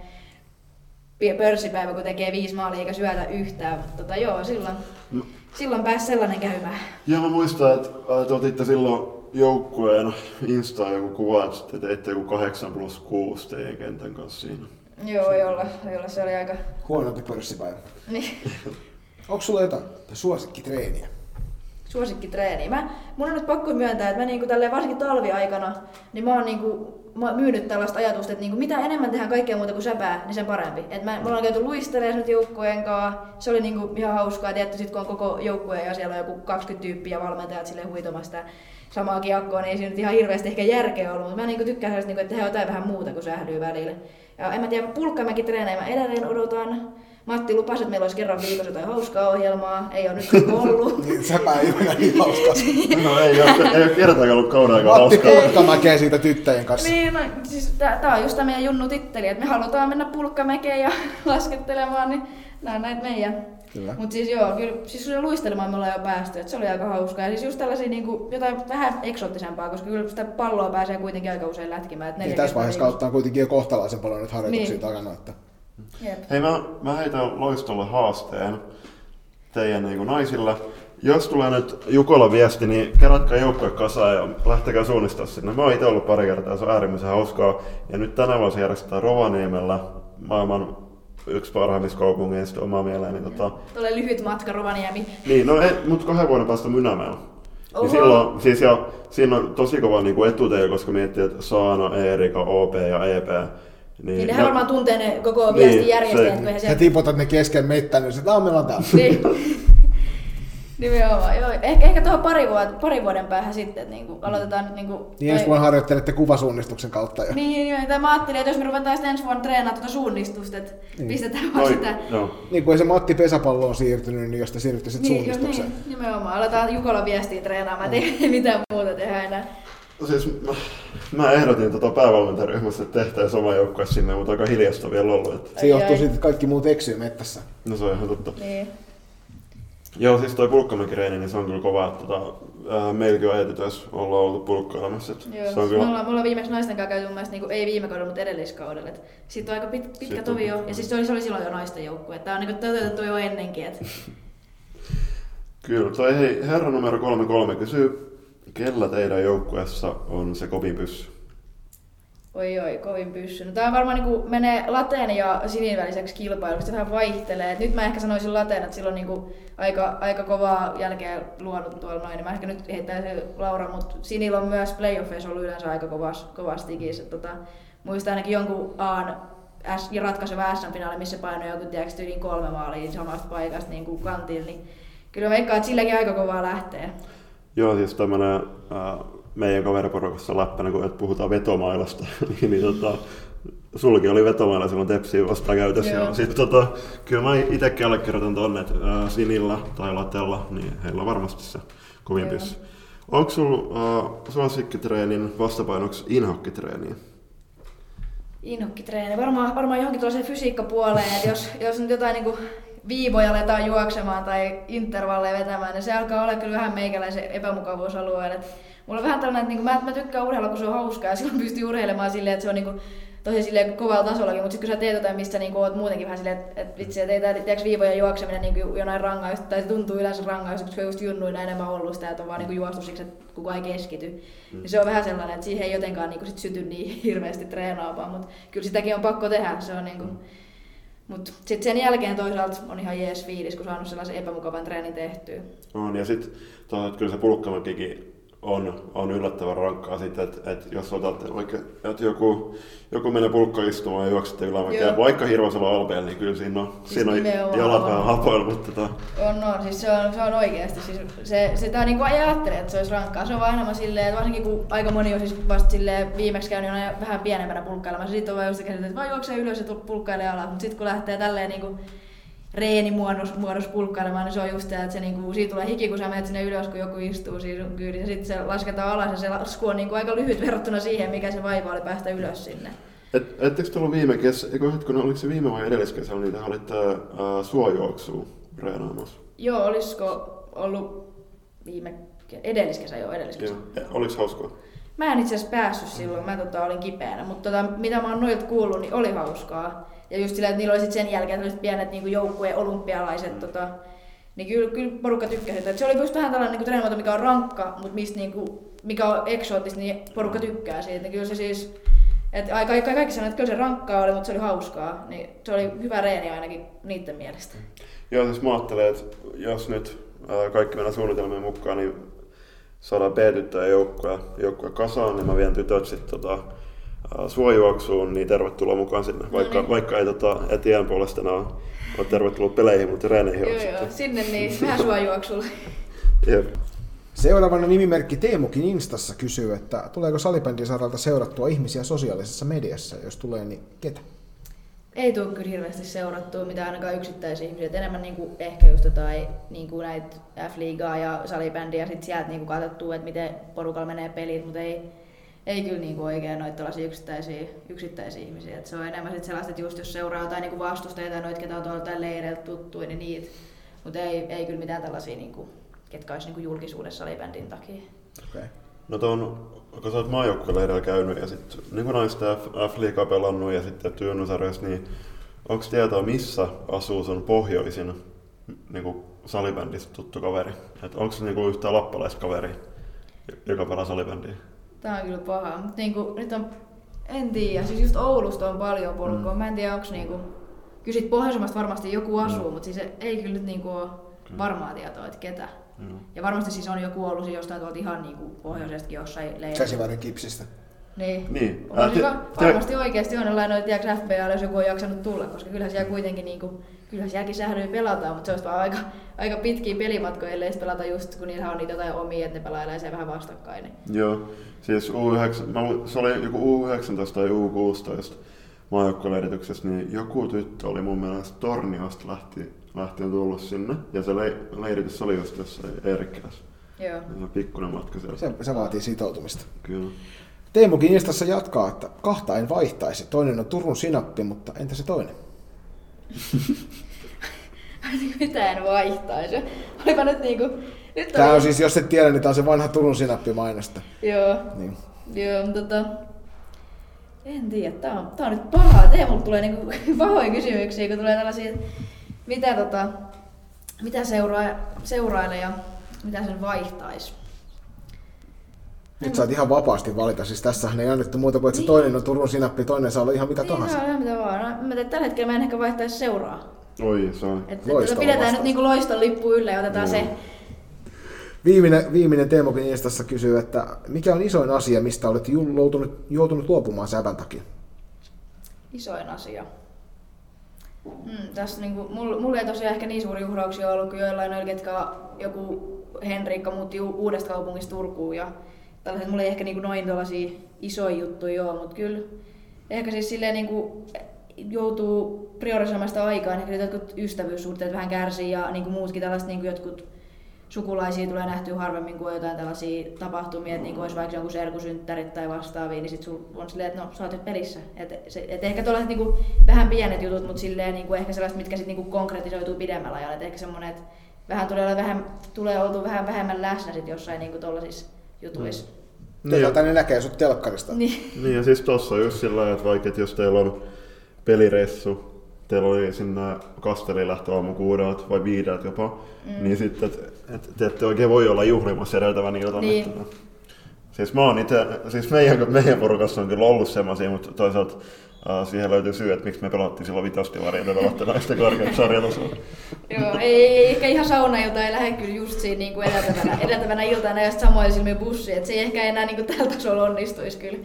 pörssipäivä, kun tekee viisi maalia eikä syötä yhtään. Mutta tota, joo, silloin, No. Silloin pääsi sellainen käymään. Ja mä muistan, että ää, te otitte silloin joukkueen Instaan joku kuva, että te teitte joku 8 plus 6 teidän kentän kanssa siinä. Joo, jolla, jolla se oli aika... Huonompi pörssipäivä. Niin. Onko sulla jotain suosikkitreeniä? suosikkitreeni. Mä, mun on nyt pakko myöntää, että mä niinku tälleen, varsinkin talviaikana, niin mä oon niinku, myynyt tällaista ajatusta, että niinku mitä enemmän tehdään kaikkea muuta kuin säpää, niin sen parempi. Et mä, me ollaan käyty luistelemaan nyt joukkueen kanssa, se oli niinku ihan hauskaa, tietty sit kun on koko joukkue ja siellä on joku 20 tyyppiä valmentajat sille huitomasta samaa kiekkoa, niin ei siinä nyt ihan hirveästi ehkä järkeä ollut, mä niinku tykkään sellaista, niinku, että tehdään jotain vähän muuta kuin sählyy välillä. Ja en mä tiedä, pulkkamäki treenejä mä edelleen odotan. Matti lupasi, että meillä olisi kerran viikossa jotain hauskaa ohjelmaa. Ei ole nyt ollut. Niin säpä ei ole niin hauskaa. No ei ole, ei ole kertaakaan ollut kauden aikaa Matti hauskaa. Pulkkamäkeä siitä tyttäjen kanssa. Niin, no, siis tää, tää on just tää meidän junnu titteli, että me halutaan mennä pulkkamekeen ja laskettelemaan, niin nää on näitä meidän. Kyllä. Mut siis joo, kyllä siis se luistelemaan me ollaan jo päästy, että se oli aika hauskaa. Ja siis just tällaisia niinku, jotain vähän eksoottisempaa, koska kyllä sitä palloa pääsee kuitenkin aika usein lätkimään. Niin neljä tässä vaiheessa kautta on kuitenkin jo kohtalaisen paljon nyt harjoituksia Niin. takana. Että... Jep. Hei, mä, mä heitän loistolle haasteen teidän niin naisille. Jos tulee nyt Jukola viesti, niin kerätkää joukkue kasaan ja lähtekää suunnistaa sinne. Mä oon itse ollut pari kertaa, se on äärimmäisen hauskaa. Ja nyt tänä vuonna se järjestetään Rovaniemellä, maailman yksi parhaimmista kaupungeista omaa mieleen. Niin, tota, Tulee lyhyt matka Rovaniemi. niin no ei, mut kahden vuoden päästä Mynämäellä. Oho. Niin silloin, siis ja, siinä on tosi kova niin etuteja, koska miettii, että Saana, Eerika, OP ja EP. Niin, Niin nehän varmaan tuntee ne koko Niin, viestin se- järjestäjät, kun eihän Ja siellä... tipotat ne kesken mettään, niin se tää on meillä on täällä. Niin. Nimenomaan, joo. Ehkä, ehkä tuohon pari, vuoden, pari vuoden päähän sitten, että niinku, aloitetaan nyt niinku... Niin ensi vuonna harjoittelette kuvasuunnistuksen kautta jo. Niin, niin, tai mä ajattelin, että jos me ruvetaan sitten ensi vuonna treenaamaan tuota suunnistusta, että Niin. pistetään vaan Noi, sitä... joo. Niin kuin ei se Matti pesäpalloon siirtynyt, niin jos te siirrytte sitten Niin, jo, suunnistukseen. niin, nimenomaan. Aletaan Jukola viestiä treenaamaan, että ei mitään muuta tehdä enää. Siis mä, mä ehdotin tota päävalmentajaryhmässä, että tehtäisiin oma joukkue sinne, mutta aika hiljasta vielä ollut. Että, Se johtuu siitä, että kaikki muut eksyy mettässä. no se on ihan totta. Niin. Joo, siis toi pulkkamäkireeni, niin se on kyllä kova. Että, tota, ää, meilläkin on hetitöissä ollaan ollut pulkkailemassa. Joo, se on me kyllä... ollaan, me ollaan viimeksi naisten kanssa käyty mun mielestä, niin kuin, ei viime kaudella, mutta edelliskaudella. Et Siitä on aika pit, pitkä tovi jo, ja siis se oli, se oli silloin jo naisten joukkue. Tämä on niin kuin, toteutettu jo ennenkin. Et. Kyllä, toi hei, herra numero 33 kysyy, kellä teidän joukkueessa on se kovin pyssy? Oi oi, kovin pyssy. No, tämä varmaan niin menee lateen ja sinin väliseksi kilpailuksi, se vähän vaihtelee. Et nyt mä ehkä sanoisin lateen, että silloin niin aika, aika kovaa jälkeä luonut tuolla noin. Mä ehkä nyt heittäisin Laura, mutta sinillä on myös playoffeissa ollut yleensä aika kovas, kovasti. Tota, muistan ainakin jonkun Aan S, ratkaiseva SM-finaali, missä painoi joku tiedätkö, yli kolme maalia samasta paikasta niin kuin kantilla, niin kyllä veikkaan, että silläkin aika kovaa lähtee. Joo, siis tämmöinen äh, meidän kaveriporukassa läppänä, kun puhutaan vetomailasta, niin, niin tota, sulki oli vetomailla silloin Tepsiin vastaan käytössä. Joo. Sitten tota, kyllä mä itsekin allekirjoitan tonne, että ää, Sinillä tai Latella, niin heillä on varmasti se kovin pyssy. Onko sulla äh, suosikkitreenin vastapainoksi inhokkitreeniä? Inhokkitreeni, varmaan, varmaan johonkin tuollaiseen fysiikkapuoleen, että jos, jos nyt jotain niin kuin viivoja aletaan juoksemaan tai intervalleja vetämään, niin se alkaa olla kyllä vähän meikäläisen epämukavuusalueen. Että mulla on vähän tällainen, että niin mä, mä tykkään urheilla, kun se on hauskaa ja silloin pystyy urheilemaan silleen, että se on niin kuin, tosi silleen kovalla tasollakin, mutta sitten kun sä teet jotain, missä niinku oot muutenkin vähän silleen, että et vitsi, että ei tää tiedätkö, viivoja juokseminen niinku jonain rangaistu, tai se tuntuu yleensä rangaistu, koska just junnuina enemmän ollut sitä, että on vaan niinku juostu siksi, että kukaan ei keskity. Mm. Ja se on vähän sellainen, että siihen ei jotenkaan niinku sit syty niin hirveästi treenaamaan, mutta kyllä sitäkin on pakko tehdä, se on niinku, mutta sitten sen jälkeen toisaalta on ihan jees fiilis, kun saanut sellaisen epämukavan treenin tehtyä. On, ja sitten kyllä se pulkkamakikin on, on yllättävän rankkaa sitten, että, että jos otat vaikka, että joku, joku menee pulkkaistumaan ja juoksette ylämäkeä, vaikka hirveällä alpeella, niin kyllä siinä on, siis siinä on jalat vähän hapoilla, mutta tota... On, on, siis se on, se on oikeasti, siis se, sitä niin kuin ajattelee, että se olisi rankkaa, se on vaan enemmän silleen, että varsinkin kun aika moni on siis vasta silleen viimeksi käynyt vähän pienempänä pulkkailemassa, sitten on vaan just käsitelty, että vaan juoksee ylös ja pulkkailee alas, mutta sitten kun lähtee tälleen niin kuin reenimuodossa muodossa pulkkailemaan, niin se on just se, että se, niinku, siitä tulee hiki, kun sä menet sinne ylös, kun joku istuu siinä sun kyydissä. Sitten se lasketaan alas ja se lasku on niinku aika lyhyt verrattuna siihen, mikä se vaiva oli päästä ylös sinne. Et, ettekö tullut viime kesä, eikö hetkinen, oliko se viime vai edelliskesällä, niin te olitte äh, suojuoksua reenaamassa? Joo, olisiko ollut viime, edelliskesä joo, edelliskesä. Joo. Oliko hauskaa? Mä en itse asiassa päässyt silloin, mä tota, olin kipeänä, mutta tota, mitä mä oon noilta kuullut, niin oli hauskaa. Ja just sillä, että niillä oli sen jälkeen että pienet niin joukkueen olympialaiset, mm. tota, niin kyllä, kyllä porukka tykkäsi. Että se oli just vähän tällainen niin treenimuoto, mikä on rankka, mutta mistä, niin kuin, mikä on eksoottista, niin porukka tykkää siitä. Niin kyllä se siis, että kaikki, kaikki sanoivat, että kyllä se rankkaa oli, mutta se oli hauskaa. Niin se oli hyvä reeni ainakin niiden mielestä. Joo, siis mä ajattelen, että jos nyt kaikki mennään suunnitelmien mukaan, niin saadaan B-tyttöjä joukkoja, joukkoja kasaan, niin mä vien tytöt sitten tota, suojuoksuun, niin tervetuloa mukaan sinne. Vaikka, no niin. vaikka ei tota, etien puolesta ole, ole tervetuloa peleihin, mutta treeneihin joo, joo. Sinne niin, vähän suojuoksulla. Jep. Seuraavana nimimerkki Teemukin Instassa kysyy, että tuleeko salibändin saralta seurattua ihmisiä sosiaalisessa mediassa, jos tulee, niin ketä? Ei tule kyllä hirveästi seurattua mitään ainakaan yksittäisiä ihmisiä, Et enemmän niinku ehkä just jotain niinku näitä F-liigaa ja salibändiä, sit sieltä niinku katsottua, että miten porukalla menee pelit, mutta ei, ei kyllä niinku oikein noita tällaisia yksittäisiä, yksittäisiä ihmisiä. Et se on enemmän sit sellaista, että just jos seuraa jotain niinku vastustajia tai noita, ketä on tuolla leireiltä tuttuja, niin niitä. Mutta ei, ei kyllä mitään tällaisia, niinku, ketkä olisi niinku julkisuudessa salibändin takia. Okay. No tuon, kun sä oot maajoukkueleirillä käynyt ja sitten niin kuin naista F-liigaa pelannut ja sitten työnnysarjoissa, niin onko tietoa missä asuu sun pohjoisin niin kuin salibändistä tuttu kaveri? Et onko se niin kuin yhtään lappalaiskaveri, joka pelaa salibändiä? Tää on kyllä paha. Mut niinku, nyt on, en tiedä, siis just Oulusta on paljon porukkaa. Mm. Mä en tiedä, onks niinku, kyllä sit pohjoisemmasta varmasti joku asuu, mm. mutta siis ei kyllä nyt niinku ole varmaa tietoa, että ketä. Mm. Ja varmasti siis on joku ollut siis jostain tuolta ihan niinku pohjoisestakin jossain leirillä. Käsivarren kipsistä. Niin. niin. On hyvä, varmasti oikeasti on jollain noita, tiedätkö FBA, jos joku on jaksanut tulla, koska kyllähän siellä kuitenkin niinku, kyllähän sielläkin sählyy pelataan, mutta se olisi vaan aika, aika pitkiä pelimatkoja, ellei pelata just kun niillä on niitä jotain omia, että ne pelailee siellä vähän vastakkain. Niin. Joo, siis U9, mä, se oli joku U19 tai U16 maajoukkueleirityksessä, niin joku tyttö oli mun mielestä Torniosta lähti, lähtien tullut sinne, ja se le, leiritys oli just jossain Eerikkilässä. Joo. Se pikkuinen matka siellä. Se, se vaatii sitoutumista. Kyllä. Teemukin Instassa jatkaa, että kahta en vaihtaisi. Toinen on Turun sinappi, mutta entä se toinen? Mitä en vaihtaisi? Olipa nyt niinku... Nyt Tämä oli... on siis, jos et tiedä, niin tämä on se vanha Turun sinappi mainosta. Joo. Niin. Joo, tota... En tiedä, tää on, tää on nyt paha. Teemulla tulee niinku pahoja kysymyksiä, kun tulee tällaisia, mitä, tota, mitä seuraa, seurailee ja mitä sen vaihtaisi. Nyt saat ihan vapaasti valita. Siis tässähän ei annettu muuta kuin, että se toinen on Turun sinappi, toinen saa olla ihan mitä Niin, tahansa. saa ihan mitä vaan. No, mä tällä hetkellä mä en ehkä vaihtaisi seuraa. Oi, se on. Et, et, pidetään nyt niinku loiston lippu yllä ja otetaan se. Viimeinen, viimeinen Teemokin Instassa kysyy, että mikä on isoin asia, mistä olet joutunut, joutunut luopumaan sävän takia? isoin asia. Hmm, tässä niinku, mulla, mulla ei tosiaan ehkä niin suuri uhrauksia ollut kuin joillain ketkä joku Henriikka muutti u- uudesta kaupungista Turkuun ja tällaiset, mulla ei ehkä niinku noin tuollaisia isoja juttuja ole, mutta kyllä ehkä siis silleen niinku joutuu priorisoimaan sitä aikaa, niin ehkä jotkut ystävyyssuhteet vähän kärsii ja niinku muutkin tällaiset niinku jotkut sukulaisia tulee nähtyä harvemmin kuin jotain tällaisia tapahtumia, että niinku olisi vaikka jonkun serkusynttärit tai vastaavia, niin sit sul on silleen, että no sä oot nyt pelissä. Et, se, et ehkä tuollaiset niinku vähän pienet jutut, mutta silleen niinku ehkä sellaiset, mitkä sit niinku konkretisoituu pidemmällä ajalla. Et ehkä semmonen, että vähän tulee, olla vähän, tulee oltu vähän vähemmän läsnä sit jossain niinku tollasissa jutuissa. Niin. Tätä tänne näkee sut telkkarista. Niin. Niin ja siis tossa on just sillä että vaikka jos teillä on pelireissu, teillä oli sinne Kasteliin lähtö aamu kuudelta vai viideltä jopa, mm. niin sitten et, et, te ette oikein voi olla juhlimassa edeltävän iltana. Niin. Että, Siis mä oon ite, siis meidän, meidän porukassa on kyllä ollut semmoisia, mutta toisaalta siihen löytyy syy, että miksi me pelattiin silloin vitostivaria tätä naisten korkeat sarjatasolla. Joo, ei, ei, ehkä ihan saunailta ei lähde kyllä just siinä niinku edeltävänä, edeltävänä iltana ja samoin silmin bussi, että se ei ehkä enää niinku tällä tasolla onnistuisi kyllä.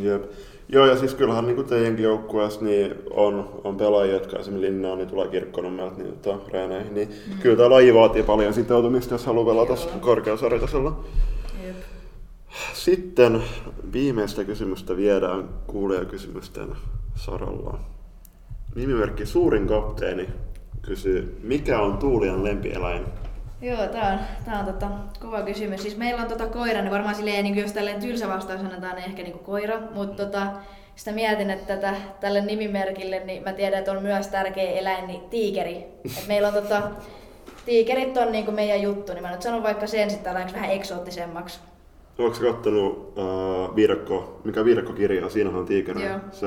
Jep. Joo, ja siis kyllähän niin teidänkin joukkueessa niin on, on pelaajia, jotka esimerkiksi Linnaa, niin tulee kirkkonummelta niin, tota, reeneihin, niin mm. kyllä tämä laji vaatii paljon sitoutumista, jos haluaa pelata Joo. korkeasarjatasolla. Jep. Sitten viimeistä kysymystä viedään kuulijakysymysten saralla. Nimimerkki Suurin kapteeni kysyy, mikä on Tuulian lempieläin? Joo, tää on, tää on tota, kova kysymys. Siis meillä on tota koira, niin varmaan silleen, niin jos tälleen tylsä vastaus annetaan, niin ehkä niin koira. Mutta tota, sitä mietin, että tätä, tälle nimimerkille, niin mä tiedän, että on myös tärkeä eläin, niin tiikeri. Et meillä on tota, tiikerit on niin meidän juttu, niin mä nyt sanon vaikka sen sitten vähän eksoottisemmaksi. Oletko kattonut uh, viidakko, mikä viidakkokirja? Siinähän on tiikeri. Joo. Se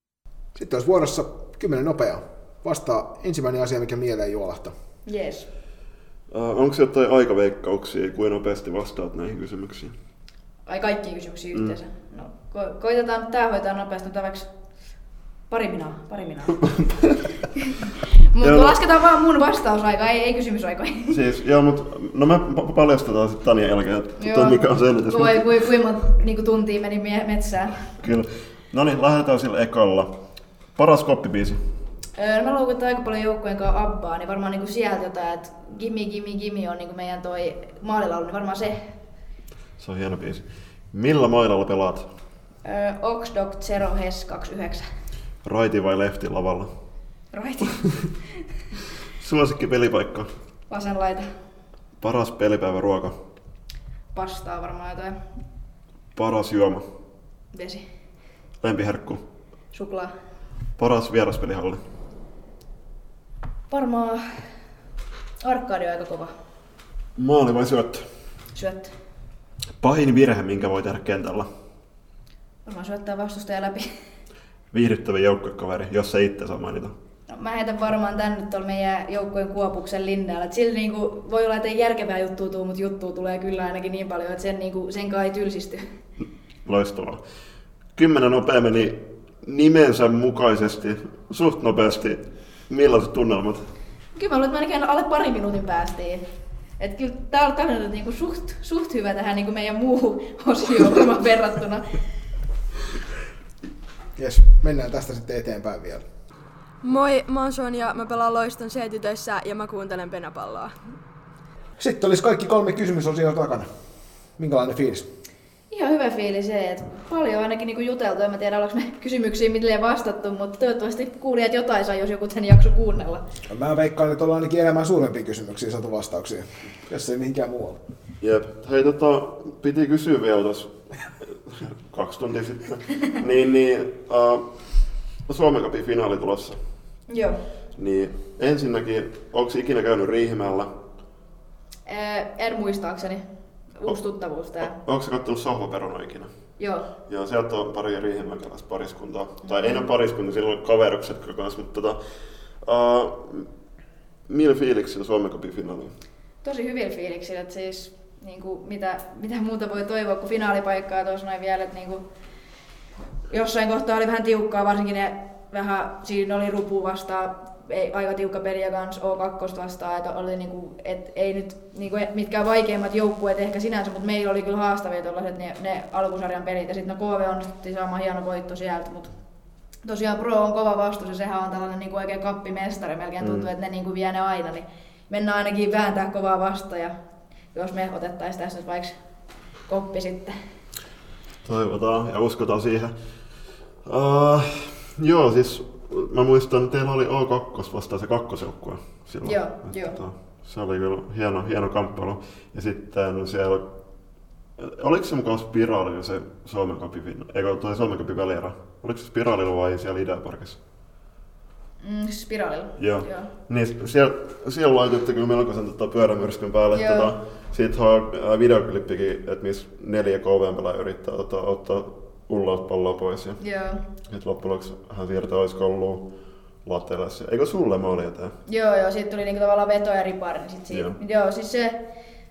Sitten olisi vuorossa kymmenen nopeaa. Vastaa ensimmäinen asia, mikä mieleen juolahtaa. Yes. Uh, onko jotain aikaveikkauksia, kuinka nopeasti vastaat näihin kysymyksiin? Ai kaikki kysymyksiä yhteensä. No, ko- koitetaan nyt tää hoitaa nopeasti, mutta vaikka pari minaa, pari minaa. Mutta Joo. lasketaan vaan mun vastausaika, ei, ei kysymysaikoja. Siis, joo, mutta no me pa- paljastetaan sitten Tanian jälkeen, että tota, mikä on selvitys. Voi, kui, kuinka monta niinku tuntia meni mie- metsään. Kyllä. No niin, lähdetään sillä ekalla. Paras koppibiisi. Öö, mä luukutan aika paljon joukkueen kanssa Abbaa, niin varmaan niinku sieltä jotain, että Gimme Gimme Gimme on niinku meidän toi maalilaulu, niin varmaan se. Se on hieno biisi. Millä mailalla pelaat? Öö, Oxdog Zero Hes 29. Raiti vai lefti lavalla? Right. Suosikki pelipaikka. Vasen laita. Paras pelipäivä ruoka. Pastaa varmaan jotain. Paras juoma. Vesi. Lempiherkku. Suklaa. Paras vieraspelihalli. Varmaan arkkaadi on aika kova. Maali vai syöttö? Syöttö. Pahin virhe, minkä voi tehdä kentällä. Varmaan syöttää vastustaja läpi. Viihdyttävä joukkuekaveri, jos se itse saa mainita. No, mä heitän varmaan tän nyt tuolla meidän joukkueen kuopuksen linnalla. Et sillä niinku, voi olla, että ei järkevää juttua tuu, mutta juttua tulee kyllä ainakin niin paljon, että sen, niinku, sen kai ei tylsisty. Loistavaa. Kymmenen nopea meni nimensä mukaisesti, suht nopeasti. Millaiset tunnelmat? Kyllä mä luulen, että ainakin alle pari minuutin päästiin. Et kyllä tää on, nyt niinku suht, suht hyvä tähän niinku meidän muuhun osioon verrattuna. Jes, mennään tästä sitten eteenpäin vielä. Moi, mä oon Sonja, mä pelaan Loiston C-tytöissä ja mä kuuntelen penapalloa. Sitten olisi kaikki kolme kysymysosiota takana. Minkälainen fiilis? Ihan hyvä fiilis se, että paljon ainakin niinku juteltu. En mä tiedä, ollaanko me kysymyksiin miten vastattu, mutta toivottavasti kuulijat jotain saa, jos joku sen jakso kuunnella. Mä veikkaan, että ollaan ainakin enemmän suurempia kysymyksiä saatu vastauksia, jos ei mihinkään muualle. Jep. Hei, tota, piti kysyä vielä tuossa kaksi tuntia sitten. niin, niin uh, Suomen Cupin finaali tulossa. Joo. Niin ensinnäkin, onko ikinä käynyt Riihimäellä? Ää, en muistaakseni. Uusi tuttavuus tää. Onko se kattonut sohvaperuna ikinä? Joo. Joo, sieltä on pari riihimäkeläistä pariskuntaa. Tai ei ole pariskunta, silloin on kaverukset kyllä kanssa, mutta tota, uh, millä fiiliksillä Suomen Cupin finaaliin? Tosi hyvillä fiiliksillä, että siis niin kuin, mitä, mitä muuta voi toivoa kuin finaalipaikkaa tuossa noin vielä, että niin kuin, jossain kohtaa oli vähän tiukkaa, varsinkin ne vähän, siinä oli rupu vastaan, ei, aika tiukka peli ja kans O2 vastaan, että oli niinku, et ei nyt niinku, mitkään vaikeimmat joukkueet ehkä sinänsä, mutta meillä oli kyllä haastavia tuollaiset ne, ne alkusarjan pelit ja sitten no KV onnistuttiin saamaan hieno voitto sieltä, mutta tosiaan Pro on kova vastus ja sehän on tällainen niinku oikein kappimestari, melkein tuntuu, mm. että ne niinku vie ne aina, niin mennään ainakin vääntää kovaa vasta ja jos me otettaisiin tässä nyt vaikka koppi sitten. Toivotaan ja uskotaan siihen. Uh, joo, siis mä muistan, että teillä oli O2 vastaan se kakkosjoukkue silloin. Joo, että, joo. Tota, se oli kyllä hieno, hieno kamppailu. Ja sitten siellä, oliko se mukaan spiraali se Suomen Cupin, eikö toi Suomen Cupin välierä? Oliko se spiraalilla vai siellä Ideaparkissa? Mm, spiraalilla. Joo. Joo. Niin siellä, siellä laitoitte kyllä melkoisen tota, pyörämyrskyn päälle. Joo. Tota, siitä on ää, videoklippikin, että missä neljä KV yrittää tota, ottaa ullauspalloa pois. Ja, Joo. et loppujen lopuksi hän siirtää olisiko ollut Latelassa. Eikö sulle maali eteen? Joo, joo, siitä tuli niinku tavallaan veto ja ripari. Niin sit siitä, Joo. joo. siis se,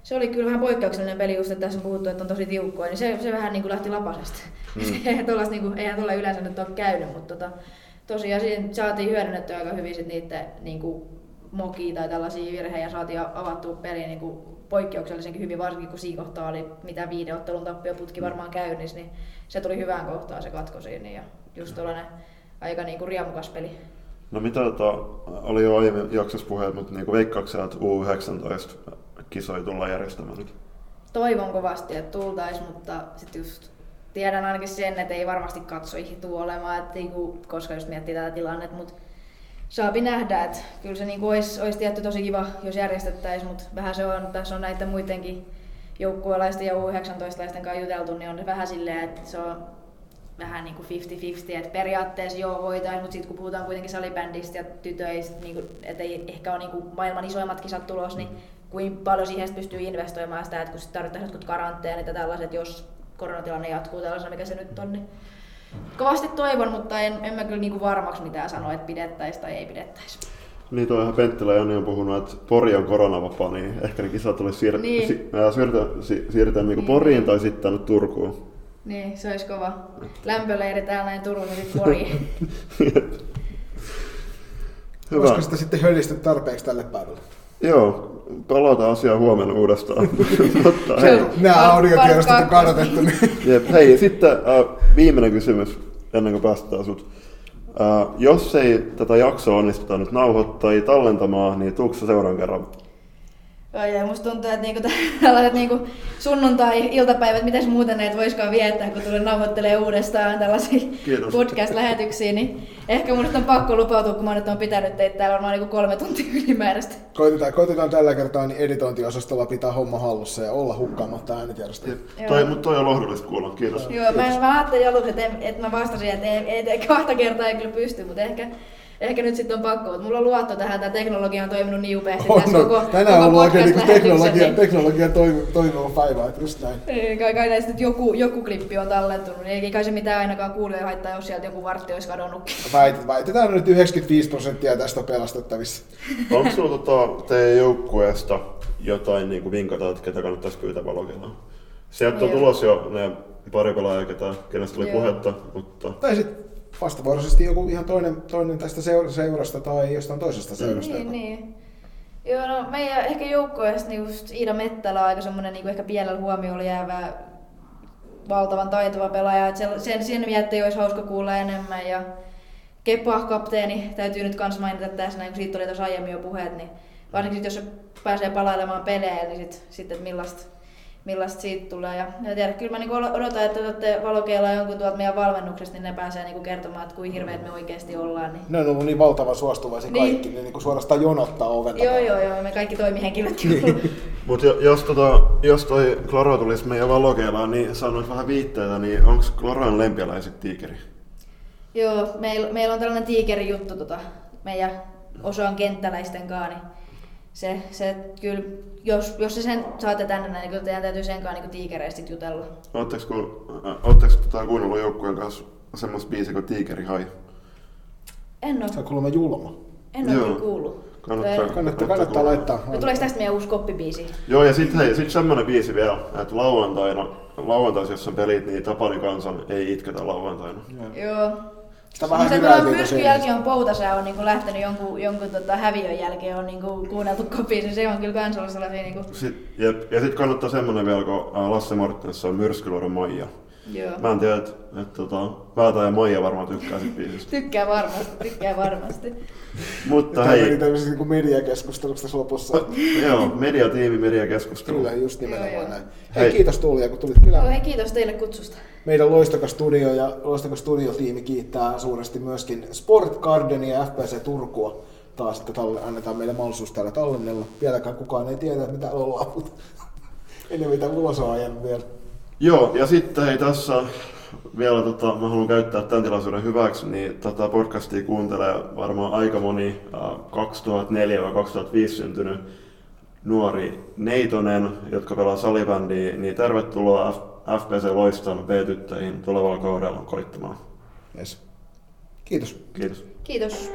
se oli kyllä vähän poikkeuksellinen peli, just että tässä on puhuttu, että on tosi tiukkoja, niin se, se vähän niinku lähti lapasesta. Mm. eihän tuolla niinku, eihän tuolla yleensä nyt ole käynyt, mutta tota, tosiaan siinä saatiin hyödynnettyä aika hyvin sit niiden niinku, mokia tai tällaisia virheitä ja saatiin avattua peli niinku, poikkeuksellisenkin hyvin, varsinkin kun siinä kohtaa oli mitä viiden ottelun tappioputki varmaan käynnissä, niin se tuli hyvään kohtaan se katko siinä ja just tuollainen aika niinku riemukas peli. No mitä tota, oli jo aiemmin jaksossa puheet, mutta niinku veikkauksena, että U19 kisoja tullaan järjestämään nyt. toivon kovasti, että tultais, mutta sitten just tiedän ainakin sen, että ei varmasti katsoihin tuu olemaan, että niinku, koska just miettii tätä tilannetta, mutta saapi nähdä, että kyllä se niinku olisi, olisi tietty tosi kiva, jos järjestettäisiin, mutta vähän se on, tässä on näiden muidenkin joukkueelaisten ja U19-laisten kanssa juteltu, niin on vähän silleen, että se on vähän niin kuin 50-50, että periaatteessa joo voitaisiin, mutta sitten kun puhutaan kuitenkin salibändistä ja tytöistä, niin kuin, että ei ehkä ole niin kuin maailman isoimmat kisat tulos, niin kuinka paljon siihen pystyy investoimaan sitä, että kun tarvitaan jotkut karanteenit ja tällaiset, jos koronatilanne jatkuu tällaisena, mikä se nyt on, niin kovasti toivon, mutta en, en mä kyllä niin kuin varmaksi mitään sanoa, että pidettäisiin tai ei pidettäisi. Niin toihan Penttilä ja Joni on puhunut, että Pori on koronavapaa, niin ehkä ne kisat tulisi siir- Niin. si- siirtää, si- siirtää niinku Niin. Poriin tai sitten tänne Turkuun. Niin, se olisi kova. Lämpöleiri täällä näin Turun ja sitten Poriin. Hyvä. Olisiko sitä sitten hölisty tarpeeksi tälle päivälle? Joo, palataan asiaan huomenna uudestaan. Mutta hei, Nämä audiotiedostot on. Niin. jep, hei, sitten äh, viimeinen kysymys ennen kuin päästetään sut. Äh, jos ei tätä jaksoa onnistuta nyt nauhoittaa tai tallentamaan, niin tuutko sä seuraavan kerran? Oi, ja musta tuntuu, että niinku tällaiset niinku sunnuntai-iltapäivät, miten muuten näitä voisikaan viettää, kun tulen nauhoittelee uudestaan tällaisia Kiitos. podcast-lähetyksiä, niin ehkä mun on pakko lupautua, kun mä nyt on pitänyt teitä täällä varmaan niinku kolme tuntia ylimääräistä. Koitetaan, koitetaan tällä kertaa niin editointiosastolla pitää homma hallussa ja olla hukkaamatta äänitiedosta. Toi, mutta toi on lohdullista kuulla, kiitos. Joo, mä, mä ajattelin aluksi, että, en- että mä vastasin, että ei, ei, ei, kahta kertaa ei kyllä pysty, mutta ehkä, ehkä nyt sitten on pakko. Mutta mulla on luotto tähän, tämä teknologia on toiminut niin upeasti On, tässä no, koko, tänään on koko ollut oikein niin teknologia, niin- teknologia toimi, toimiva päivä, että just näin. Ei, kai, kai näistä nyt joku, joku klippi on tallentunut, niin ei kai se mitään ainakaan kuulijoita haittaa, jos sieltä joku vartti olisi kadonnutkin. Väit, väitetään nyt 95 prosenttia tästä on pelastettavissa. Onko sulla tota, teidän joukkueesta jotain niin kuin vinkata, että ketä kannattaisi pyytää valokelaan? Sieltä on tulos jo ne pari pelaajaa, ketä, kenestä oli puhetta, mutta Tai sitten vastavuoroisesti joku ihan toinen, toinen tästä seura- seurasta tai jostain toisesta seurasta. Niin, niin. Joo, no meidän ehkä joukkueesta niin just Iida Mettälä on aika semmoinen niin ehkä pienellä huomiolla jäävä valtavan taitava pelaaja. Et sen, sen, sen miettiä olisi hauska kuulla enemmän. Ja Kepa, kapteeni, täytyy nyt kans mainita tässä, näin, kun siitä oli tuossa aiemmin jo puheet, niin varsinkin sit, jos se pääsee palailemaan pelejä, niin sit, sitten että millaista, millaista siitä tulee. Ja, ja tiedä, kyllä mä niinku odotan, että otatte valokeilla jonkun tuolta meidän valmennuksesta, niin ne pääsee niinku kertomaan, että kuinka hirveät me oikeasti ollaan. Niin Ne on ollut niin valtavan suostuvaisia Niin. kaikki, ne niin kuin suorastaan jonottaa oven Joo, joo, joo, me kaikki toimihenkilötkin Niin. Mutta jos, tota, jos toi Klaro tulisi meidän valokeilaan, niin sanoit vähän viitteitä, niin onko Klaroan lempialaiset tiikeri? Joo, meillä meil on tällainen tiikeri juttu tota, meidän osaan kenttäläisten kanssa, niin se, se kyllä, jos, jos se sen saatte tänne näin, niin kyllä teidän täytyy sen kanssa niin tiikereistä jutella. Oletteko, ku, äh, ootteko tota, kuunnellut joukkueen kanssa semmoista biisiä kuin Tiikeri Hai? En Se on ole, kuulemma julma. en ole Joo. kyllä kuullut. Kannattaa, Toi- Kannattaa, kannattaa laittaa. No tuleeko tästä meidän uusi koppibiisi? Joo, ja sitten sit semmonen biisi vielä, että lauantaina, lauantaisi, jos on pelit, niin Tapani kansan ei itketä lauantaina. Joo. Sitä vähän tuolla siitä myrskyn se- jälkeen on poutasää on niinku lähtenyt jonkun, jonkun tota häviön jälkeen on niinku kuunneltu kopiin, se on kyllä kans ollut sellaisia niinku, Sit, jep, ja sitten kannattaa semmonen vielä, kun äh, Lasse Mortensen on Myrskyluodon Maija. Joo. Mä en tiedä, että et, tota, Päätä ja Maija varmaan tykkää siitä biisistä. Tykkää varmasti, tykkää varmasti. Mutta Tämä meni hei, tämmöisessä niin mediakeskusteluksi tässä lopussa. joo, mediatiimi, mediakeskustelu. Kyllä, just nimenomaan Joo, joo. näin. Hei, Hei. kiitos Tuulia, kun tulit Joo, kylään. hei kiitos teille kutsusta. Meidän Loistokas Studio ja Loistokas Studio-tiimi kiittää suuresti myöskin Sport Gardenia ja FPC Turkua. Taas, että talle, annetaan meille mahdollisuus täällä tallennella. Vieläkään kukaan ei tiedä, mitä ollaan, mutta ennen mitä ulos on vielä. Joo, ja sitten hei tässä vielä tota, mä haluan käyttää tämän tilaisuuden hyväksi, niin tätä podcastia kuuntelee varmaan aika moni äh, 2004-2005 syntynyt nuori Neitonen, jotka pelaa salibändiä, niin tervetuloa F- FPC Loiston B-tyttöihin tulevalla kaudella koittamaan. Yes. Kiitos. Kiitos. Kiitos.